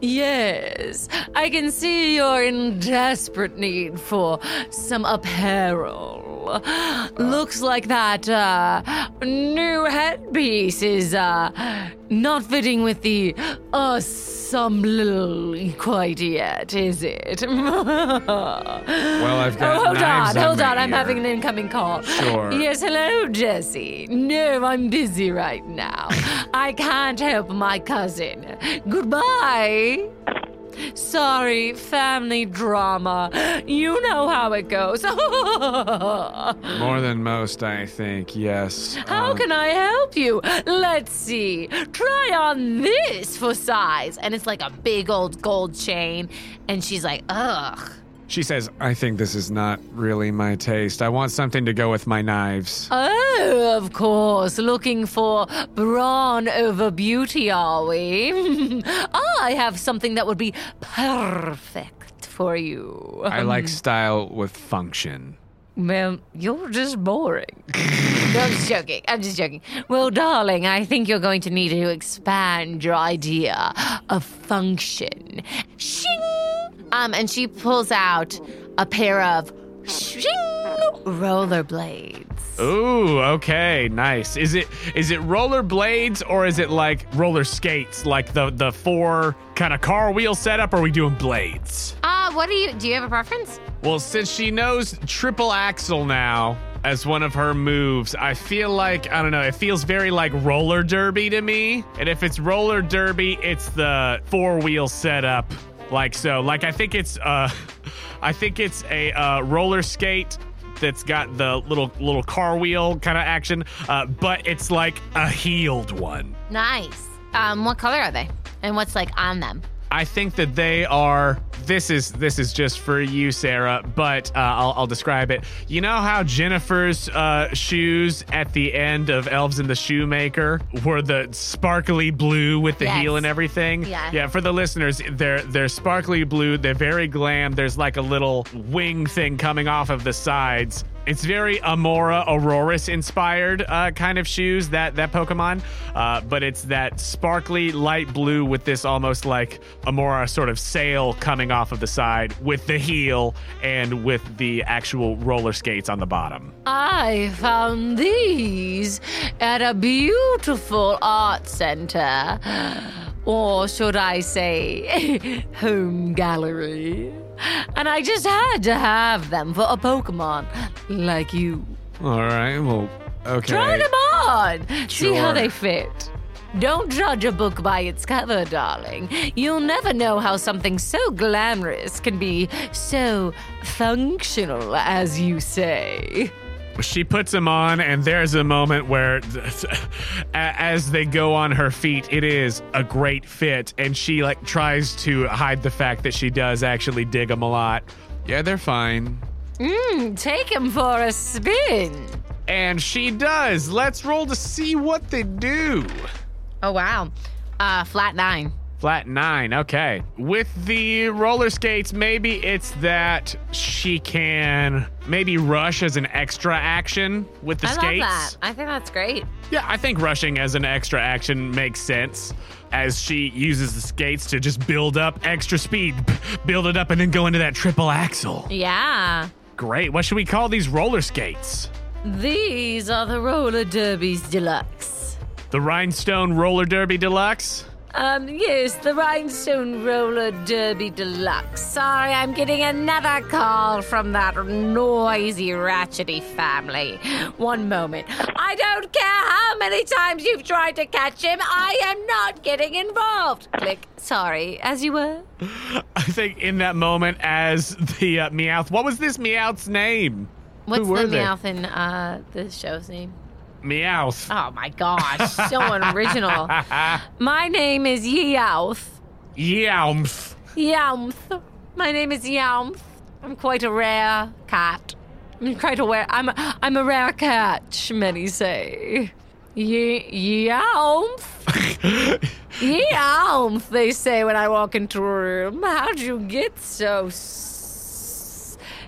yes, I can see you're in desperate need for some apparel. Looks like that uh, new headpiece is uh, not fitting with the ensemble quite yet, is it? (laughs) Well, I've got Oh, hold on, hold on. I'm having an incoming call. Sure. Yes, hello, Jesse. No, I'm busy right now. (laughs) I can't help my cousin. Goodbye. Sorry, family drama. You know how it goes. (laughs) More than most, I think. Yes. Um, can I help you? Let's see. Try on this for size. And it's like a big old gold chain. And she's like, ugh. She says, "I think this is not really my taste. I want something to go with my knives." Oh, of course. Looking for brawn over beauty, are we? (laughs) I have something that would be perfect for you. I like um, style with function. Well, you're just boring. (laughs) no, I'm just joking. I'm just joking. Well, darling, I think you're going to need to expand your idea of function. Shing! Um, and she pulls out a pair of shing rollerblades. Ooh, okay, nice. Is it is it roller blades or is it like roller skates, like the the four kind of car wheel setup? Or are we doing blades? Uh, what do you do you have a preference? Well, since she knows triple axel now as one of her moves, I feel like I don't know. It feels very like roller derby to me. And if it's roller derby, it's the four wheel setup, like so. Like I think it's uh, (laughs) I think it's a uh, roller skate that's got the little little car wheel kind of action, uh, but it's like a healed one. Nice. Um, what color are they? And what's like on them? I think that they are. This is this is just for you, Sarah. But uh, I'll, I'll describe it. You know how Jennifer's uh, shoes at the end of Elves and the Shoemaker were the sparkly blue with the Yes. heel and everything. Yeah. Yeah. For the listeners, they're they're sparkly blue. They're very glam. There's like a little wing thing coming off of the sides. It's very Amaura Aurorus inspired uh, kind of shoes that that Pokemon, uh, but it's that sparkly light blue with this almost like Amaura sort of sail coming off of the side with the heel and with the actual roller skates on the bottom. I found these at a beautiful art center. Or should I say, (laughs) home gallery. And I just had to have them for a Pokemon like you. All right, well, Okay. Try them on. See how Sure. they fit. Don't judge a book by its cover, darling. You'll never know how something so glamorous can be so functional, as you say. She puts them on, and there's a moment where, as they go on her feet, it is a great fit, and she like tries to hide the fact that she does actually dig them a lot. Yeah, they're fine, Mm, take him for a spin. and she does. Let's roll to see what they do. Oh wow. Uh, flat nine. Flat nine, okay. With the roller skates, maybe it's that she can maybe rush as an extra action with the I skates. love that. I think that's great. Yeah, I think rushing as an extra action makes sense as she uses the skates to just build up extra speed, build it up, and then go into that triple axel. Yeah. Great. What should we call these roller skates? These are the roller derbies deluxe. The Rhinestone Roller Derby Deluxe? Um, yes, the Rhinestone Roller Derby Deluxe. Sorry, I'm getting another call from that noisy, ratchety family. One moment. I don't care how many times you've tried to catch him, I am not getting involved. Click. Sorry, as you were. I think in that moment, as the uh, Meowth, what was this Meowth's name? What's were the they? Meowth in uh, the show's name? Meowth. Oh my gosh, so unoriginal. (laughs) My name is Yeouth. Yowmth. Yowmth. My name is Yowmth. I'm quite a rare cat. I'm quite a rare. I'm a, I'm a rare catch. Many say. Ye- Yowmth. (laughs) Yowmth. They say when I walk into a room. How'd you get so?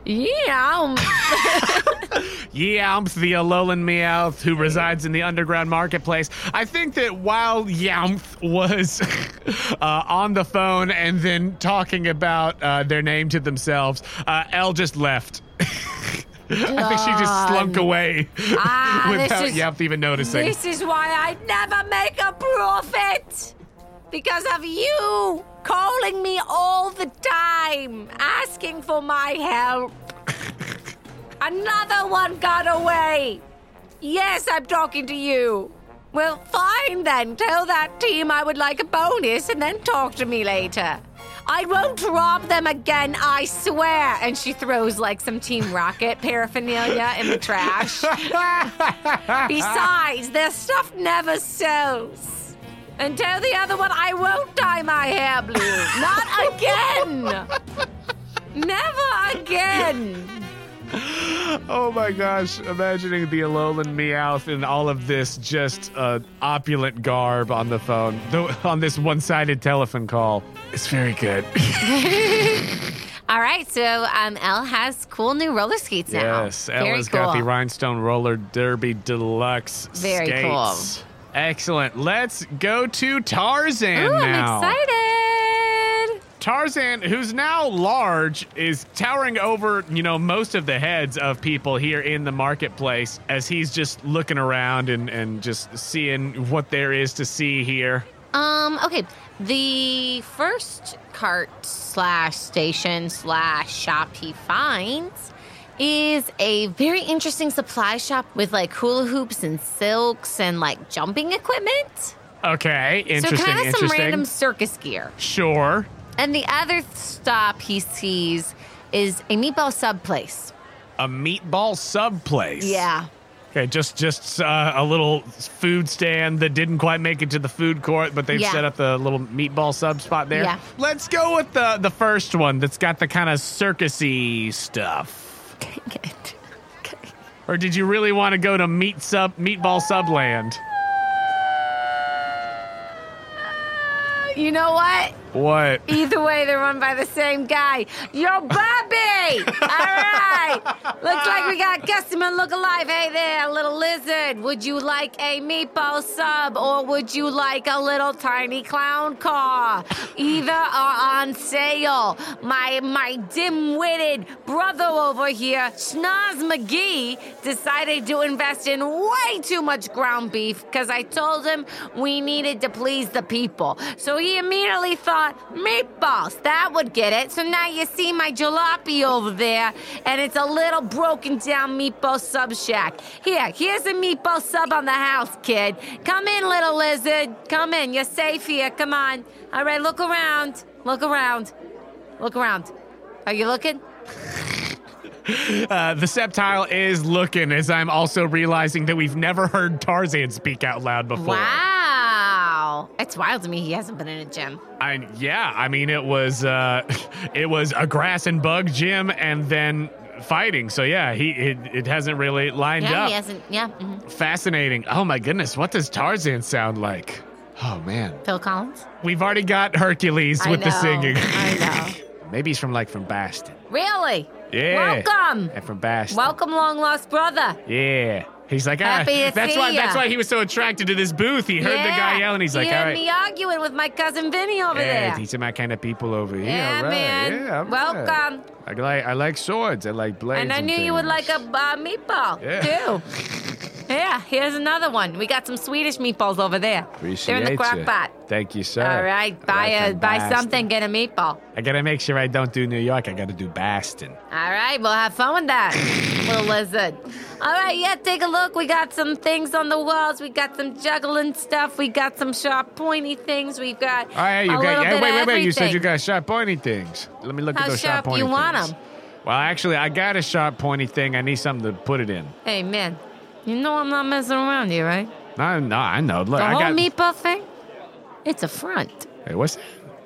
Yowmth. (laughs) Yowmth, the Alolan Meowth who resides in the underground marketplace. I think that while Yowmth was (laughs) uh, on the phone and then talking about uh, their name to themselves, uh, Elle just left. (laughs) I think she just slunk away Ah, without is- even noticing. This is why I never make a profit. Because of you calling me all the time, asking for my help. (laughs) Another one got away. Yes, I'm talking to you. Well, fine then. Tell that team I would like a bonus and then talk to me later. I won't rob them again, I swear. And she throws like some Team Rocket paraphernalia in the trash. (laughs) Besides, their stuff never sells. And tell the other one I won't dye my hair blue. Not again. Never again. Oh my gosh, imagining the Alolan Meowth in all of this just uh, opulent garb on the phone, on this one sided telephone call. It's very good. (laughs) All right, so um, Elle has cool new roller skates now. Yes, Very Ella's cool. got the Rhinestone Roller Derby Deluxe Very cool. Excellent. Let's go to Tarzan Ooh, now. I'm excited. Tarzan, who's now large, is towering over, you know, most of the heads of people here in the marketplace as he's just looking around and, and just seeing what there is to see here. Um, okay. The first cart slash station slash shop he finds is a very interesting supply shop with like hula hoops and silks and like jumping equipment. Okay, interesting, so kind of some random circus gear. Sure. And the other stop he sees is a meatball sub place. A meatball sub place. Yeah. Okay, just just uh, a little food stand that didn't quite make it to the food court, but they've Yeah. set up the little meatball sub spot there. Yeah. Let's go with the the first one that's got the kind of circusy stuff. Dang it. Okay. Or did you really want to go to meat sub meatball subland? You know what? What? Either way, they're run by the same guy. Yo, Bobby! All right. Looks like we got customer look alive. Hey there, little lizard. Would you like a meatball sub or would you like a little tiny clown car? Either are on sale. My my dim-witted brother over here, Schnoz McGee, decided to invest in way too much ground beef because I told him we needed to please the people. So he immediately thought meatballs. That would get it. So now you see my jalopy over there, and it's a little broken down meatball sub shack. Here, here's a meatball sub on the house, kid. Come in, little lizard. Come in. You're safe here. Come on. All right, look around. Look around. Look around. Are you looking? (laughs) Uh, the Sceptile is looking as I'm also realizing that we've never heard Tarzan speak out loud before. Wow. It's wild to me he hasn't been in a gym. I, yeah, I mean it was uh, (laughs) it was a grass and bug gym and then fighting. So yeah, he it, it hasn't really lined Yeah, up. he hasn't. Yeah. mhm. Fascinating. Oh my goodness, what does Tarzan sound like? Oh man, Phil Collins? we've already got Hercules I with the singing. I know. (laughs) Maybe he's from like from Baston. Really? Yeah. Welcome. And from Baston. Welcome, long lost brother. Yeah. He's like, ah, Happy to that's see why. ya. That's why he was so attracted to this booth. He heard the guy Yeah. yelling. He's like, all right, me arguing with my cousin Vinny over yeah, there. these are my kind of people over here. Yeah, all right. man. Yeah, I'm Welcome. I like I like swords. I like blades. And I knew you would things. like a uh, meatball Yeah. too. (laughs) yeah, here's another one. We got some Swedish meatballs over there. Appreciate They're in the crock pot. Thank you, sir. All right, buy a them buy Baston. something, get a meatball. I gotta make sure I don't do New York. I gotta do Baston. All right, we'll have fun with that, (coughs) little lizard. All right, yeah, take a look. We got some things on the walls. We got some juggling stuff. We got some sharp, pointy things. We've got Oh yeah, you a got. little Yeah, bit wait, of wait, wait. You said everything. you got sharp pointy things. Let me look How at those sharp sharp pointy you want things. 'em? Well, actually, I got a sharp pointy thing. I need something to put it in. Hey, man, you know I'm not messing around here, right? No, no, I know. Look, The I whole got. meatball thing, it's a front. Hey, what's that?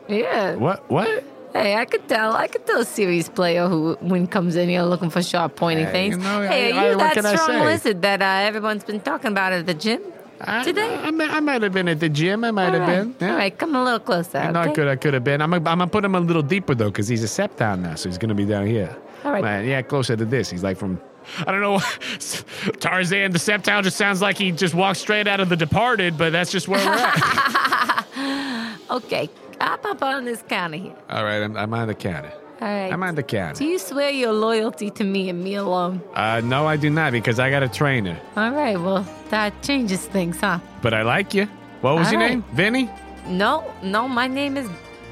Yeah. What? What? Hey, I could tell. I could tell a serious player who, when comes in here looking for sharp, pointy Hey, things. you know, hey, I- are you I- that strong lizard that uh, everyone's been talking about at the gym I, today? I, I, I might have been at the gym. I might All have right. been. Yeah. All right, come a little closer. I'm okay? Not good. I could have been. I'm. I'm gonna put him a little deeper though, because he's a Sceptile now, so he's gonna be down here. All right. Man, yeah, closer to this. He's like from. I don't know. (laughs) Tarzan, the Sceptile, just sounds like he just walked straight out of The Departed, but that's just where we're at. (laughs) Okay, hop up on this counter here. All right, I'm, I'm on the counter. All right. I'm on the counter. Do you swear your loyalty to me and me alone? Uh, no, I do not, because I got a trainer. All right, well, that changes things, huh? But I like you. What was All your right. name? Vinny. No, no, my name is.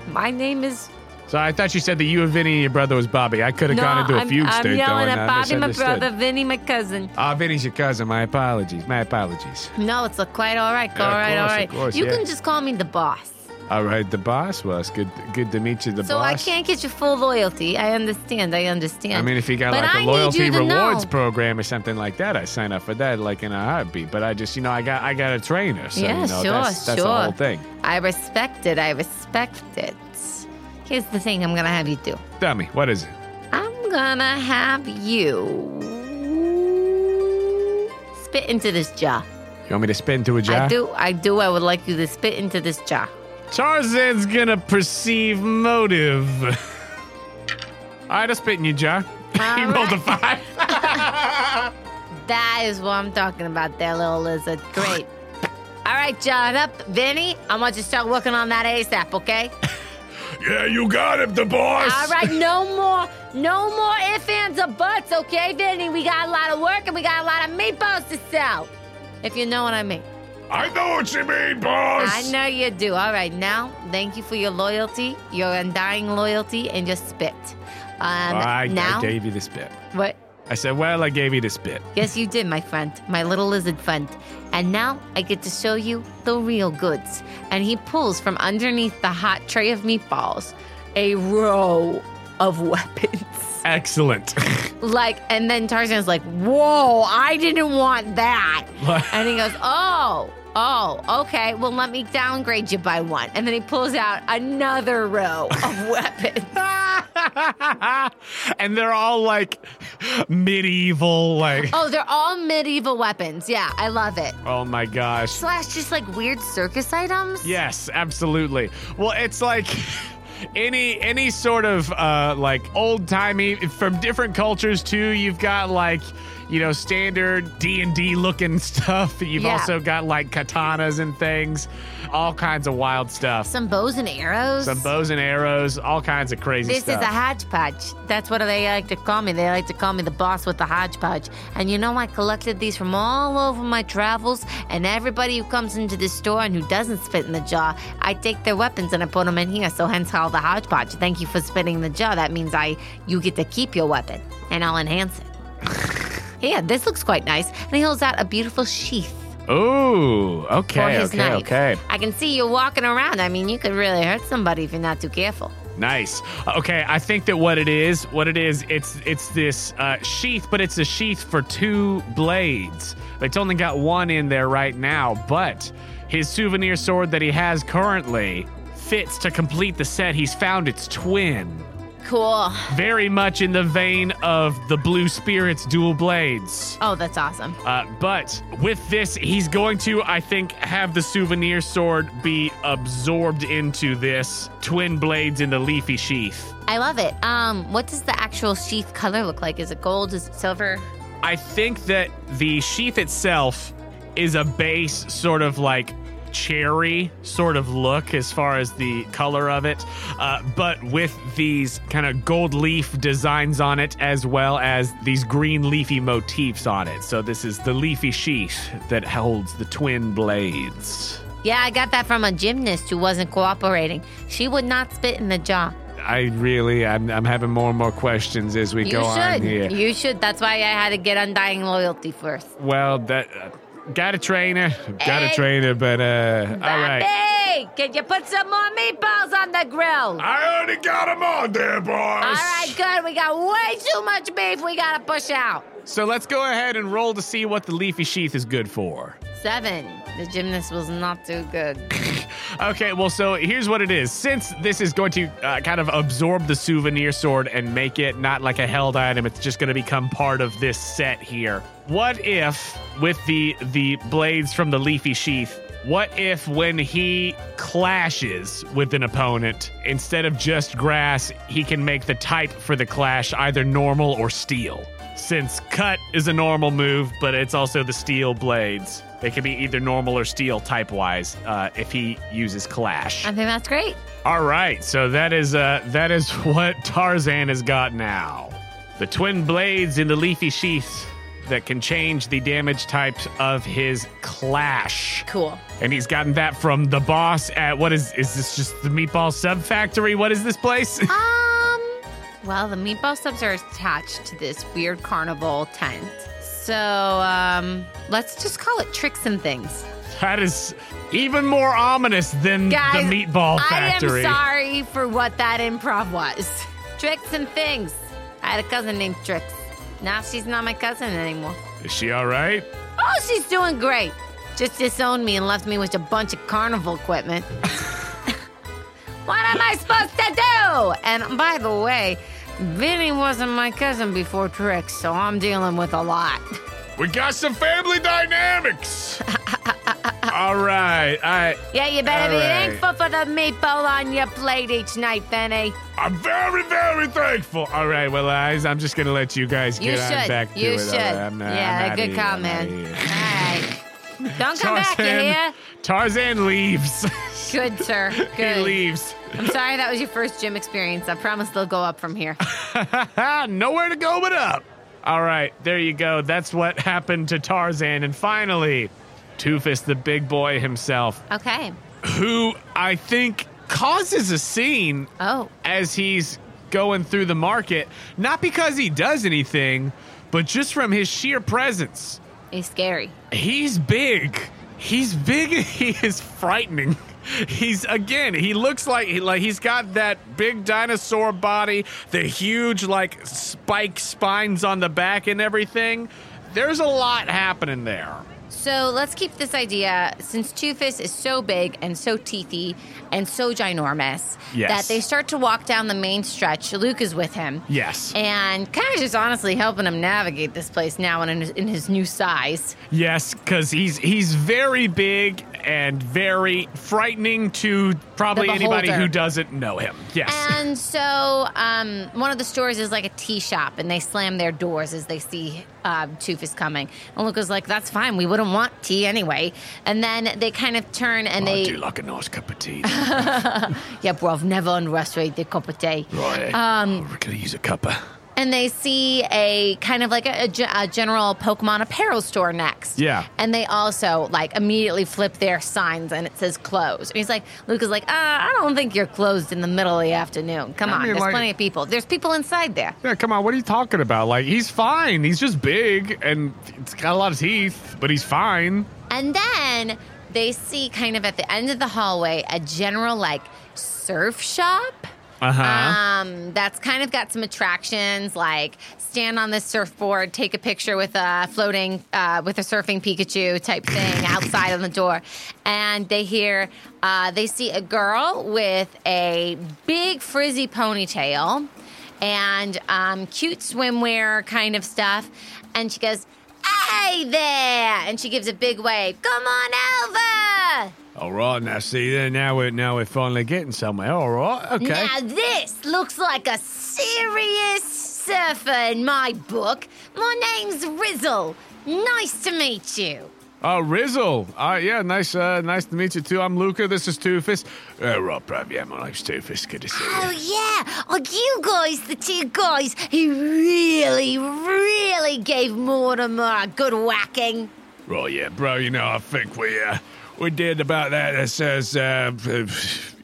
My name is. So I thought you said that you and Vinny and your brother was Bobby. I could have no, gone into a I'm, fugue I'm state yelling though, at Bobby, my brother, Vinny, my cousin. Ah, Vinny's your cousin. My apologies. My apologies. No, it's quite all right. Yeah, all of course, of right. course, you yeah. can just call me the boss. All right, the boss. Well, it's good. Good to meet you, the So boss. So I can't get your full loyalty. I understand. I understand. I mean, if you got But like I a loyalty rewards know. program or something like that, I sign up for that like in a heartbeat. But I just, you know, I got, I got a trainer, so yeah, you know, sure, that's, that's sure. the whole thing. I respect it. I respect it. Here's the thing I'm gonna have you do. Tell me, what is it? I'm gonna have you spit into this jar. You want me to spit into a jar? I do. I do. I would like you to spit into this jar. Tarzan's gonna perceive motive. All right, I'll spit in your jar. (laughs) he All rolled a five. (laughs) That is what I'm talking about there, little lizard. Great. All right, John, up. Vinny, I want you to start working on that ASAP, okay? (laughs) Yeah, you got him, the boss. All right, no more, no more ifs, ands, or buts, okay, Vinny? We got a lot of work and we got a lot of meatballs to sell. If you know what I mean. I know what you mean, boss. I know you do. All right, now, thank you for your loyalty, your undying loyalty, and your spit. Um, I, now, I gave you the spit. what? I said, well, I gave you this bit. Yes, you did, my friend, my little lizard friend. And now I get to show you the real goods. And he pulls from underneath the hot tray of meatballs a row of weapons. Excellent. (laughs) Like, and then Tarzan's like, whoa, I didn't want that. and he goes, oh, oh, okay, well, let me downgrade you by one. And then he pulls out another row of (laughs) weapons. (laughs) and they're all like medieval, like, Oh, they're all medieval weapons. Yeah, I love it. oh my gosh. Slash just like weird circus items. Yes, absolutely. Well, it's like any any sort of uh like old timey from different cultures too. You've got like you know standard D and D looking (laughs) stuff. You've Yeah. also got like katanas and things, all kinds of wild stuff. Some bows and arrows. Some bows and arrows, all kinds of crazy This stuff. is a hodgepodge. That's what they like to call me. They like to call me the boss with the hodgepodge. And you know, I collected these from all over my travels. And everybody who comes into the store and who doesn't spit in the jar, I take their weapons and I put them in here. So hence how the hodgepodge. Thank you for spitting in the jar. That means I you get to keep your weapon, and I'll enhance it. (laughs) yeah, this looks quite nice. And he holds out a beautiful sheath. Ooh, for okay, his okay, knife. okay. I can see you walking around. I mean, you could really hurt somebody if you're not too careful. Nice. Okay, I think that what it is, what it is, it's it's this uh, sheath, but it's a sheath for two blades. It's only got one in there right now, but his souvenir sword that he has currently fits to complete the set. He's found its twin, Cool. very much in the vein of the Blue Spirits dual blades. Oh, that's awesome. Uh, but with this, he's going to, I think, have the souvenir sword be absorbed into this twin blades in the leafy sheath. I love it. Um, what does the actual sheath color look like? Is it gold? Is it silver? I think that the sheath itself is a base sort of like cherry sort of look as far as the color of it, uh, but with these kind of gold leaf designs on it as well as these green leafy motifs on it. So this is the leafy sheath that holds the twin blades. Yeah, I got that from a gymnast who wasn't cooperating. She would not spit in the jar. I really, I'm, I'm having more and more questions as we You go on here. You should. That's why I had to get undying loyalty first. well, that uh, got a trainer, got a trainer, but uh, all right. Hey, can you put some more meatballs on the grill? I already got them on there, boys. All right, good. We got way too much beef. We gotta push out. So let's go ahead and roll to see what the leafy sheath is good for. Seven. The gymnast was not too good. (laughs) Okay, well, so here's what it is. Since this is going to uh, kind of absorb the souvenir sword and make it not like a held item, it's just going to become part of this set here. What if, with the the blades from the leafy sheath, what if when he clashes with an opponent, instead of just grass, he can make the type for the clash either normal or steel? Since cut is a normal move, but it's also the steel blades. They can be either normal or steel type wise uh, if he uses clash. I think that's great. All right, so that is uh, that is (laughs) what Tarzan has got now. The twin blades in the leafy sheath that can change the damage types of his clash. Cool. And he's gotten that from the boss at what is is this just the meatball sub factory? What is this place? (laughs) Um, well, the meatball subs are attached to this weird carnival tent. So, um, let's just call it tricks and things. that is even more ominous than Guys, the meatball factory. I am sorry for what that improv was. Tricks and things. I had a cousin named Tricks. Now she's not my cousin anymore. Is she all right? Oh, she's doing great. Just disowned me and left me with a bunch of carnival equipment. (laughs) what am I supposed to do? And by the way, Vinny wasn't my cousin before Tricks, so I'm dealing with a lot. We got some family dynamics. (laughs) all right. I Yeah, you better be right. thankful for the meatball on your plate each night, Benny. I'm very, very thankful. all right. Well, guys, I'm just gonna let you guys You get on should. back to you it. should. Right, not- yeah, good here, call, I'm man. outta All right. Don't come back, you hear? Tarzan leaves. (laughs) Good, sir. he Good. leaves. I'm sorry that was your first gym experience. I promise they'll go up from here. (laughs) Nowhere to go but up. All right, there you go. That's what happened to Tarzan. And finally, Toofus, the big boy himself, Okay. who I think causes a scene Oh, as he's going through the market, not because he does anything, but just from his sheer presence. he's scary. He's big. He's big. (laughs) He is frightening. He's again. He looks like he, like he's got that big dinosaur body, the huge like spike spines on the back and everything. There's a lot happening there. So let's keep this idea since Toofus is so big and so teethy and so ginormous Yes. that they start to walk down the main stretch. Luke is with him. Yes. And kind of just honestly helping him navigate this place now in his, in his new size. Yes, because he's he's very big and very frightening to probably anybody who doesn't know him. Yes. And so, um, one of the stores is like a tea shop, and they slam their doors as they see uh, Toofus coming. And Luca's like, "That's fine. We wouldn't want tea anyway." And then they kind of turn and I they, do like a nice cup of tea. (laughs) yeah, bro, I've never underestimate the cup of tea. right. Um, I could use a cuppa. And they see a kind of like a, a general Pokemon apparel store next. Yeah. And they also like immediately flip their signs and it says closed. And he's like, Luca's like, uh, I don't think you're closed in the middle of the afternoon. Come I on, mean, there's like- plenty of people. There's people inside there. Yeah, come on. What are you talking about? Like, he's fine. He's just big and it's got a lot of teeth, but he's fine. And then they see kind of at the end of the hallway a general like surf shop. Uh huh. Um, that's kind of got some attractions like stand on this surfboard, take a picture with a floating, uh, with a surfing Pikachu type thing (laughs) outside on the door. And they hear, uh, they see a girl with a big frizzy ponytail and um, cute swimwear kind of stuff. And she goes, Hey there! And she gives a big wave. Come on over! All right, now see there. Now we're now we're finally getting somewhere. All right, okay. Now this looks like a serious surfer in my book. My name's Rizzle. Nice to meet you. Oh, Rizzle. Uh, yeah, nice, uh, nice to meet you too. I'm Luca. This is Toofus. Uh, bruv. Yeah, my name's Toofus. Good to see you. Oh yeah, are you guys the two guys who really, really gave Mortimer a good whacking? Right, yeah, bro. You know, I think we uh, we did about that. That says, uh, uh,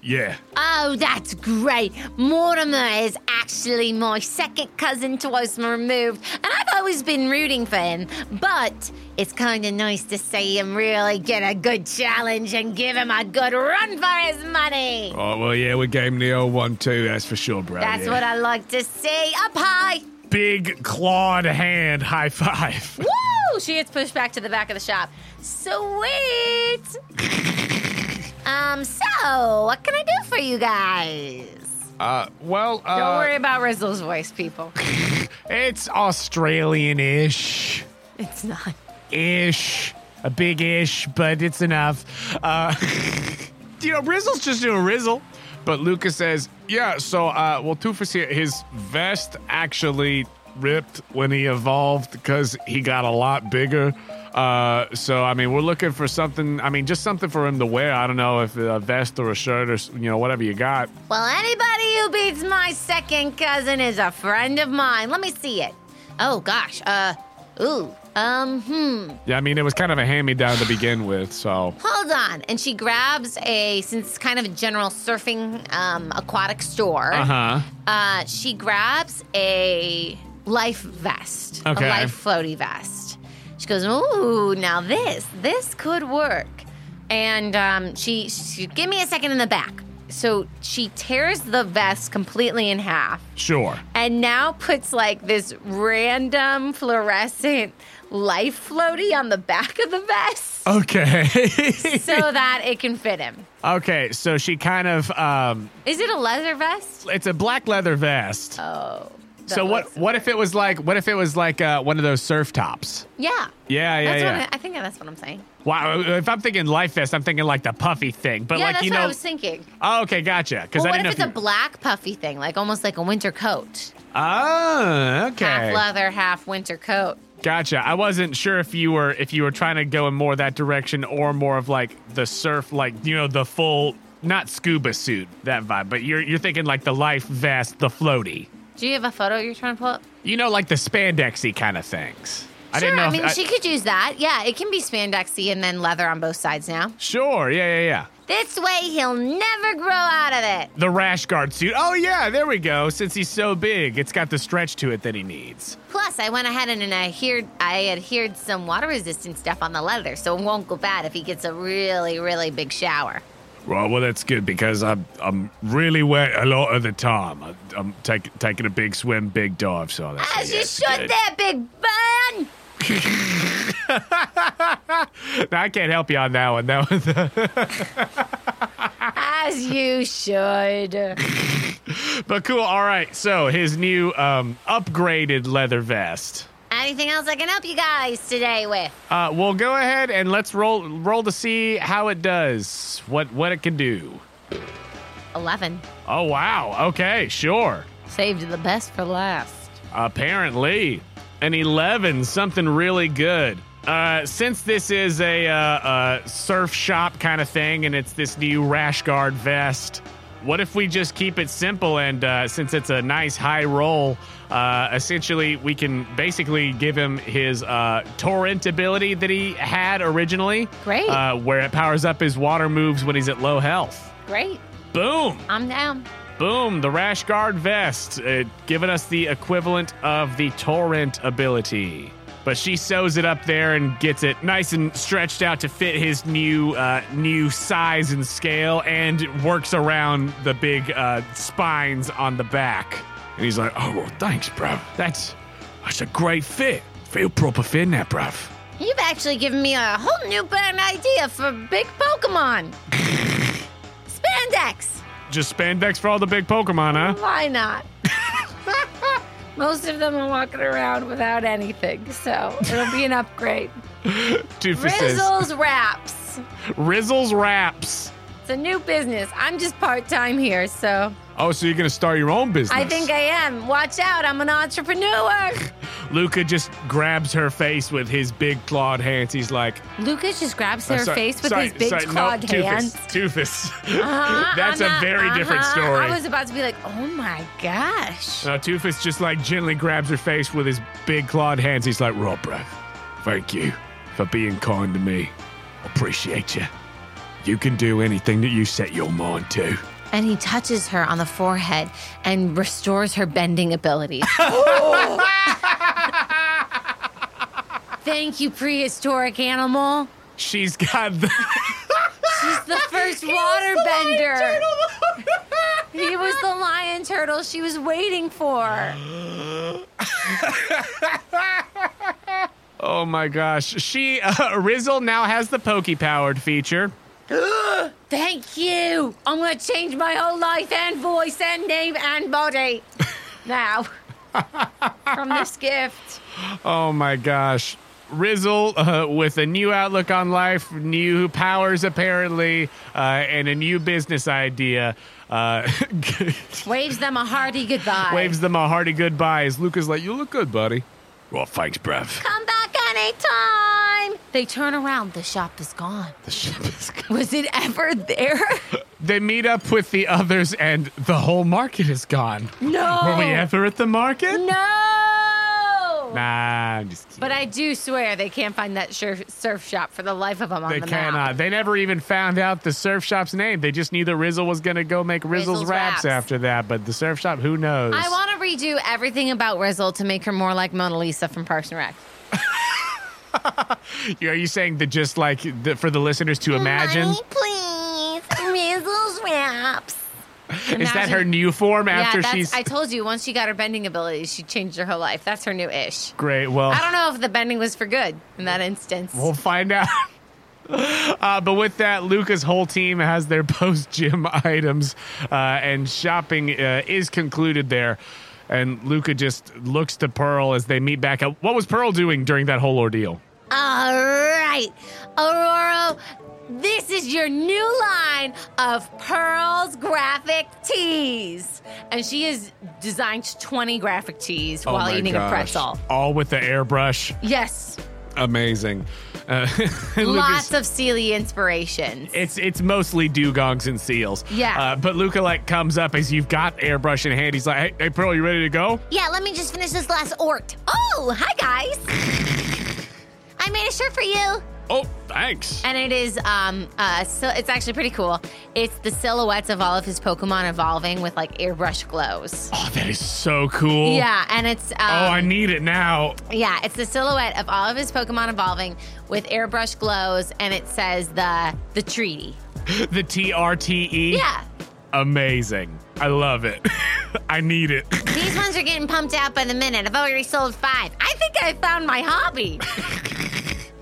yeah. Oh, that's great. Mortimer is actually my second cousin twice removed, and I've always been rooting for him. But it's kind of nice to see him really get a good challenge and give him a good run for his money. Oh well, yeah, we gave him the old one too. That's for sure, bro. That's yeah. what I like to see. Up high. Big clawed hand high five. (laughs) Woo! She gets pushed back to the back of the shop. Sweet. (laughs) um, so what can I do for you guys? Uh, well, uh, Don't worry about Rizzle's voice, people. (laughs) it's Australian-ish, It's not. ish, a big ish, but it's enough. Uh, (laughs) you know, Rizzle's just doing Rizzle. But Lucas says, yeah, so, uh, well, Toofus here, his vest actually ripped when he evolved because he got a lot bigger. Uh, so, I mean, we're looking for something, I mean, just something for him to wear. I don't know if a vest or a shirt or, you know, whatever you got. Well, anybody who beats my second cousin is a friend of mine. Let me see it. Oh gosh. Uh. Ooh. Um. Hmm. Yeah, I mean, it was kind of a hand me down to begin with, so. Hold on. And she grabs a since it's kind of a general surfing um aquatic store. Uh huh. Uh, she grabs a life vest, Okay. a life floaty vest. She goes, "Ooh, now this, this could work." And um, she, she, give me a second in the back. So she tears the vest completely in half, Sure. and now puts like this random fluorescent life floaty on the back of the vest, Okay. so that it can fit him. okay, so she kind of um Is it a leather vest? it's a black leather vest. Oh. So what looks- what if it was like what if it was like uh, one of those surf tops? Yeah. Yeah, yeah, That's yeah. what I, I think that's what I'm saying. wow, if I'm thinking life vest, I'm thinking like the puffy thing. But yeah, like that's you what know I was thinking. Oh, okay, gotcha. Cuz Well, I what if it's a black puffy thing, like almost like a winter coat? Oh, okay. Half leather, half winter coat. Gotcha. I wasn't sure if you were if you were trying to go in more that direction or more of like the surf like you know the full not scuba suit that vibe, but you're you're thinking like the life vest, the floaty. Do you have a photo you're trying to pull up? You know, like the spandexy kind of things. I sure, didn't know. I mean, she could use that. Yeah, it can be spandexy and then leather on both sides now. Sure. Yeah, yeah, yeah. This way, he'll never grow out of it. The rash guard suit. Oh yeah, there we go. Since he's so big, it's got the stretch to it that he needs. Plus, I went ahead and adhered, I adhered some water resistant stuff on the leather, so it won't go bad if he gets a really, really big shower. Right, well, that's good because I'm I'm really wet a lot of the time. I, I'm take, taking a big swim, big dive, so that's As you should good. there, big man! (laughs) Now, I can't help you on that one. That one. (laughs) As you should. (laughs) but cool. All right. So his new um, upgraded leather vest. Anything else I can help you guys today with? Uh, well, go ahead and let's roll roll to see how it does. What what it can do. 11. Oh wow. Okay, sure. Saved the best for last. Apparently, an 11, something really good. Uh, since this is a uh, uh, surf shop kind of thing and it's this new rash guard vest, what if we just keep it simple and uh, since it's a nice high roll, uh, essentially we can basically give him his uh, torrent ability that he had originally. Great. Uh, where it powers up his water moves when he's at low health. Great. Boom. I'm down. Boom, the Rash Guard vest, uh, giving us the equivalent of the Torrent ability. But she sews it up there and gets it nice and stretched out to fit his new uh, new size and scale, and works around the big uh, spines on the back. And he's like, "Oh, well, thanks, bruv. That's that's a great fit. Feel proper fitting that, bruv." You've actually given me a whole new brand idea for big Pokemon. (laughs) Spandex. Just spandex for all the big Pokemon, huh? Why not? (laughs) Most of them are walking around without anything, so it'll be an upgrade. (laughs) Doofus says, Rizzles Wraps. Rizzles wraps. It's a new business. I'm just part time here, so Oh, so you're gonna start your own business? I think I am. Watch out, I'm an entrepreneur. (laughs) Luca just grabs her face with his big clawed hands. He's like, Lucas just grabs uh, her sorry- face with sorry- his big sorry, clawed hands. Toofus. Uh-huh, (laughs) That's uh-huh, a very different uh-huh. story. I was about to be like, oh my gosh. Uh, Toofus just like gently grabs her face with his big clawed hands. He's like, Rob, bro, thank you for being kind to me. Appreciate you. You can do anything that you set your mind to. And he touches her on the forehead and restores her bending abilities. (laughs) Thank you, prehistoric animal. She's got the. (laughs) She's the first (laughs) water bender. he was the lion turtle she was waiting for. oh my gosh. She, uh, Rizzle now has the Pokey powered feature. (gasps) Thank you. I'm going to change my whole life and voice and name and body (laughs) now from this gift. Oh my gosh. Rizzle uh, with a new outlook on life, new powers apparently, uh, and a new business idea. Uh, (laughs) Waves them a hearty goodbye. waves them a hearty goodbye as Luca's like, You look good, buddy. Well, thanks, bruv. Come back anytime. They turn around. The shop is gone. The shop is gone. (laughs) Was it ever there? (laughs) They meet up with the others, and the whole market is gone. No. Were we ever at the market? No. Nah, I'm just kidding. But I do swear they can't find that surf, surf shop for the life of them on They the cannot. map. They never even found out the surf shop's name. They just knew the Rizzle was going to go make Rizzle's Rizzle's raps Raps. after that. But the surf shop, who knows? I want to redo everything about Rizzle to make her more like Mona Lisa from Parks and Rec. (laughs) Are you saying that just like the, for the listeners to imagine? Money, please. Rizzle's Raps. Is that her new form after yeah, she's I told you, once she got her bending abilities, she changed her whole life. That's her new ish. great? Well, I don't know if the bending was for good in that instance. we'll find out. (laughs) Uh, but with that, Luca's whole team has their (laughs) post gym items, uh, and shopping uh, is concluded there. And Luca just looks to Pearl as they meet back up. What was Pearl doing during that whole ordeal? All right, Aurora, this is your new line of Pearl's graphic tees. And she has designed 20 graphic tees Oh while eating gosh. a pretzel. All with the airbrush. Yes, Amazing. Uh, (laughs) Lucas- lots of Sealy inspirations. It's it's mostly dugongs and seals. Yeah. Uh, but Luca like comes up as you've got airbrush in hand. He's like, "Hey, hey Pearl, you ready to go?" Yeah, let me just finish this last ort. Oh, hi guys. (laughs) I made a shirt for you. Oh, thanks. And it is um uh so it's actually pretty cool. It's the silhouettes of all of his Pokemon evolving with like airbrush glows. Oh, that is so cool. Yeah, and it's um, Oh, I need it now. yeah, it's the silhouette of all of his Pokemon evolving with airbrush glows, and it says the the treaty. (laughs) The T R T E. Yeah, Amazing. I love it. (laughs) I need it. (laughs) these ones are getting pumped out by the minute. I've already sold five. I think I found my hobby.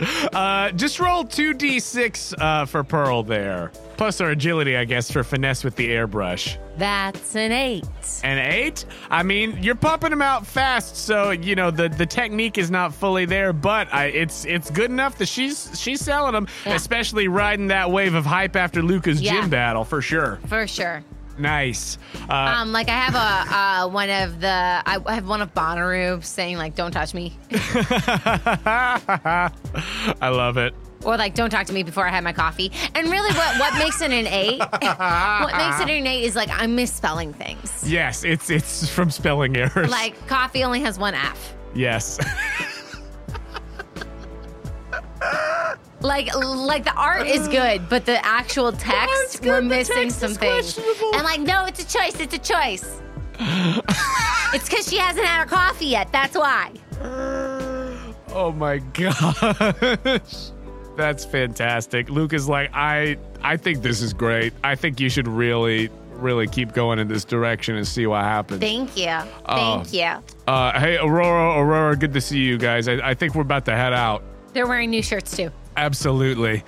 Uh, just roll 2d6 uh, for Pearl there. Plus our agility, I guess, for finesse with the airbrush. That's an eight. An eight? I mean, you're pumping them out fast, so you know the, the technique is not fully there, but I, it's it's good enough that she's she's selling them, Yeah. especially riding that wave of hype after Luca's Yeah. gym battle for sure. For sure. Nice. Uh, Um, like I have a uh, one of the I have one of Bonnaroo saying like "Don't touch me" (laughs) I love it. or like "Don't talk to me before I have my coffee." And really, what what makes it an eight? (laughs) what makes it an eight is like I'm misspelling things. Yes, it's it's from spelling errors. Like coffee only has one F. yes. (laughs) Like like the art is good, but the actual text we're missing some things. And like, no, it's a choice. It's a choice. (laughs) it's because she hasn't had her coffee yet. That's why. (gasps) Oh my gosh. That's fantastic. Luke is like, I I think this is great. I think you should really, really keep going in this direction and see what happens. Thank you. Oh. Thank you. Uh, hey, Aurora, Aurora, good to see you guys. I, I think we're about to head out. They're wearing new shirts too. Absolutely.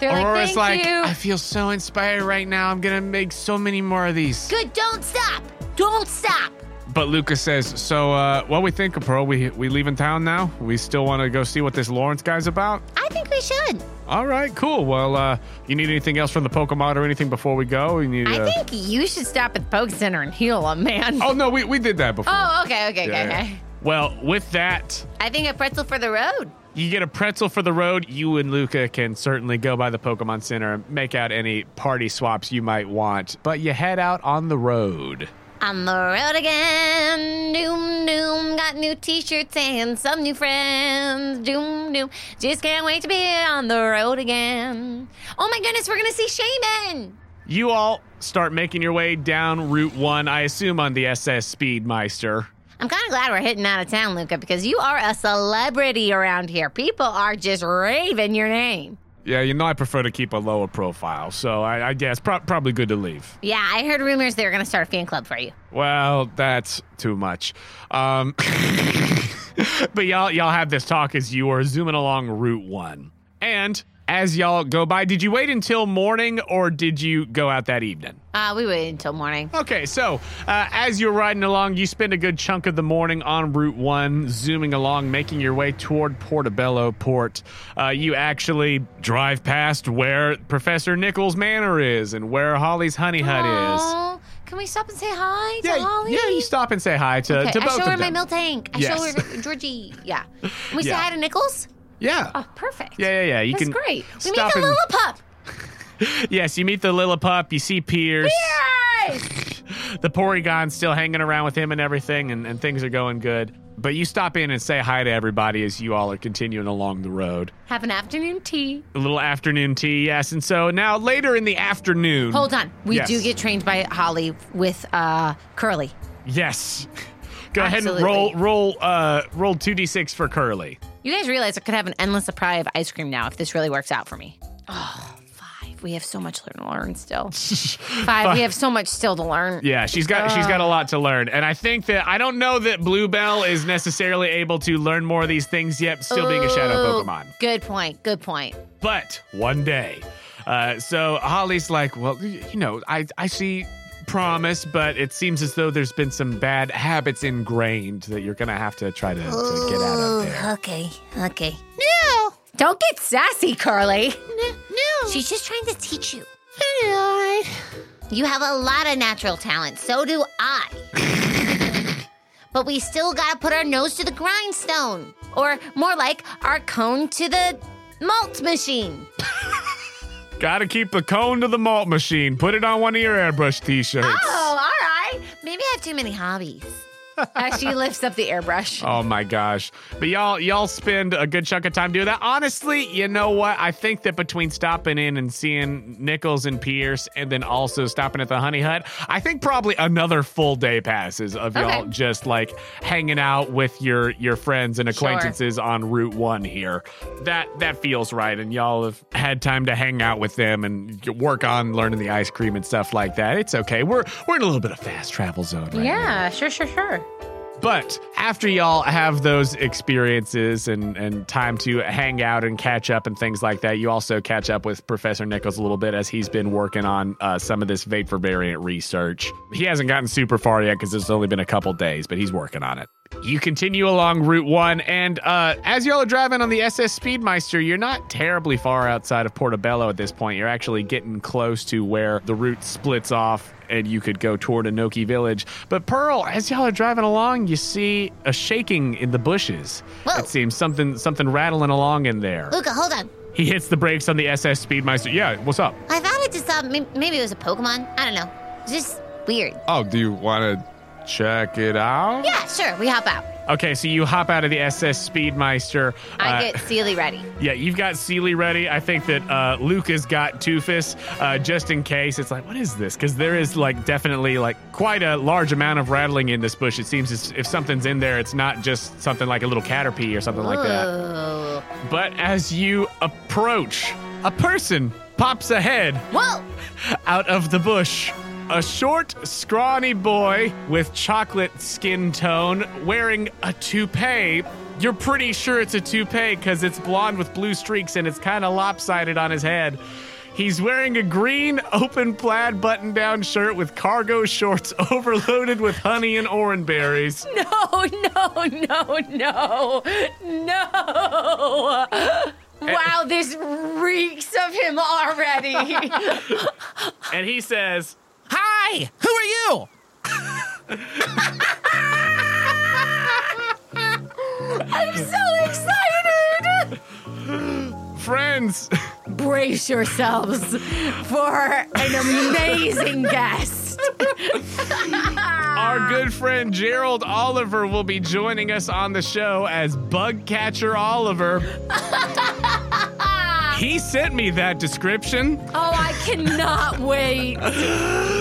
They're like, Aurora's "Thank like, you." I feel so inspired right now. I'm gonna make so many more of these. Good. Don't stop. Don't stop. But Lucas says, so uh, what we think of Pearl? We we leaving town now? We still want to go see what this Lawrence guy's about? I think we should. All right, cool. Well, uh, you need anything else from the Pokemon or anything before we go? You need. I uh, think you should stop at the Poke Center and heal them, man. Oh no, we, we did that before. Oh, okay, okay, Yeah, okay, yeah. okay. Well, with that, I think a pretzel for the road. You get a pretzel for the road. You and Luca can certainly go by the Pokemon Center and make out any party swaps you might want. But you head out on the road. On the road again, doom doom. Got new T-shirts and some new friends, doom doom. Just can't wait to be on the road again. Oh my goodness, we're gonna see Shaman. You all start making your way down Route 1, I assume on the SS Speedmeister. I'm kind of glad we're hitting out of town, Luca, because you are a celebrity around here. People are just raving your name. Yeah, you know I prefer to keep a lower profile, so I, I guess pro- probably good to leave. Yeah, I heard rumors they were gonna start a fan club for you. Well, that's too much. Um, (laughs) but y'all, y'all have this talk as you are zooming along Route One, and as y'all go by, did you wait until morning or did you go out that evening? Uh, we waited until morning. Okay, so uh, as you're riding along, you spend a good chunk of the morning on Route 1, zooming along, making your way toward Portobello Port. Uh, you actually drive past where Professor Nichols Manor is and where Holly's Honey Hut is. Can we stop and say hi to Yeah, Holly? yeah, you stop and say hi to, Okay, to I both show of her my milk tank. I Yes. show her Georgie. Yeah. (laughs) We say Yeah. hi to Nichols? Yeah. Oh, perfect. Yeah, yeah, yeah. You That's can great. We meet the and- Lillipup. (laughs) Yes, you meet the Lillipup, you see Pierce. Yes! (laughs) the Porygon's still hanging around with him and everything, and, and things are going good. But you stop in and say hi to everybody as you all are continuing along the road. Have an afternoon tea. A little afternoon tea, yes. And so now later in the afternoon. Hold on. We Yes. do get trained by Holly with uh, Curly. Yes. (laughs) Go ahead and roll roll uh roll 2d6 for Curly. You guys realize I could have an endless supply of ice cream now if this really works out for me. Oh, five. We have so much to learn still. (laughs) Five. We have so much still to learn. Yeah, she's got she's got a lot to learn. And I think that I don't know that Bluebell is necessarily able to learn more of these things yet, still being a shadow Ooh, Pokemon. Good point. Good point. But one day. Uh, so Holly's like, well, you know, I, I see promise, but it seems as though there's been some bad habits ingrained that you're going to have to try to, to get out of there. Okay, okay. No. Don't get sassy, Curly. No. no. She's just trying to teach you. You have a lot of natural talent. So do I. (laughs) but we still gotta put our nose to the grindstone. Or more like our cone to the malt machine. (laughs) Got to keep the cone to the malt machine. Put it on one of your airbrush t shirts. Oh, all right. Maybe I have too many hobbies. As she lifts up the airbrush. (laughs) Oh my gosh. But y'all y'all spend a good chunk of time doing that. Honestly, you know what? I think that between stopping in and seeing Nichols and Pierce and then also stopping at the Honey Hut, I think probably another full day passes of y'all Okay. just like hanging out with your your friends and acquaintances on Route 1 here. That that feels right and y'all have had time to hang out with them and work on learning the ice cream and stuff like that. It's okay. We're we're in a little bit of fast travel zone right now. Yeah, sure, sure, sure. But after y'all have those experiences and, and time to hang out and catch up and things like that, you also catch up with Professor Nichols a little bit as he's been working on uh, some of this Vapor variant research. He hasn't gotten super far yet because it's only been a couple days, but he's working on it. You continue along Route 1, and uh, as y'all are driving on the SS Speedmeister, you're not terribly far outside of Portobello at this point. You're actually getting close to where the route splits off and you could go toward Anoki Village. But Pearl, as y'all are driving along, you see a shaking in the bushes. Whoa. It seems something something rattling along in there. Luca, hold on. He hits the brakes on the SS Speedmeister. Yeah, what's up? I thought I just thought may- maybe it was a Pokemon. I don't know. It's just weird. Oh, do you want to check it out? Yeah, sure. We hop out. Okay, so you hop out of the SS Speedmeister. I Uh, get Sealy ready. Yeah, you've got Sealy ready. I think that uh, Luca's got Toofus uh, just in case. It's like, what is this? Because there is like definitely like quite a large amount of rattling in this bush. It seems as if something's in there, it's not just something like a little caterpie or something like that. But as you approach, a person pops ahead Whoa! out of the bush. A short, scrawny boy with chocolate skin tone wearing a toupee. You're pretty sure it's a toupee because it's blonde with blue streaks and it's kind of lopsided on his head. He's wearing a green, (laughs) open plaid button down shirt with cargo shorts (laughs) overloaded with honey and orange berries. (laughs) No, no, no, no, no. Wow, this reeks of him already. And he says, Hi, who are you? I'm so excited. Friends, Brace yourselves for an amazing guest. our good friend Gerald Oliver will be joining us on the show as Bug Catcher Oliver. (laughs) he sent me that description. Oh, I cannot wait. (laughs)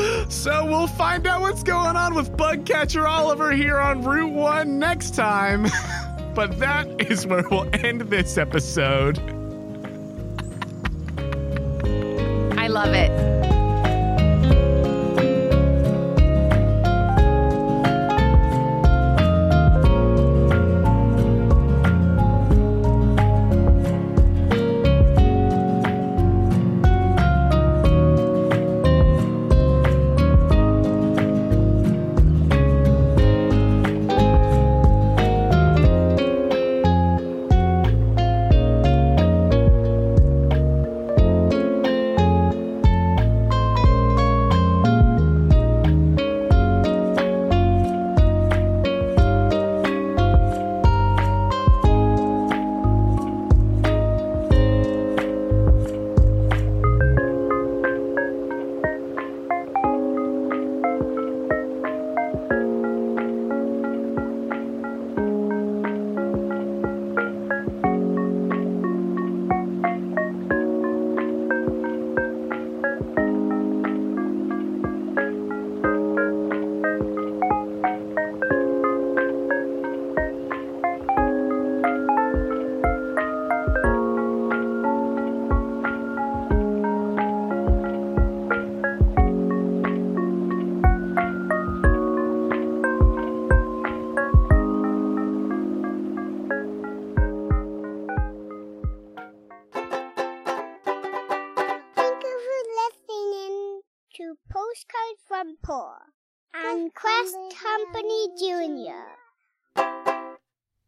So we'll find out what's going on with Bug Catcher Oliver here on Route 1 next time. (laughs) but that is where we'll end this episode. I love it.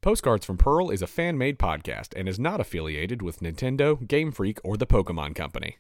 Postcards from Pearl is a fan made podcast and is not affiliated with Nintendo, Game Freak, or the Pokemon Company.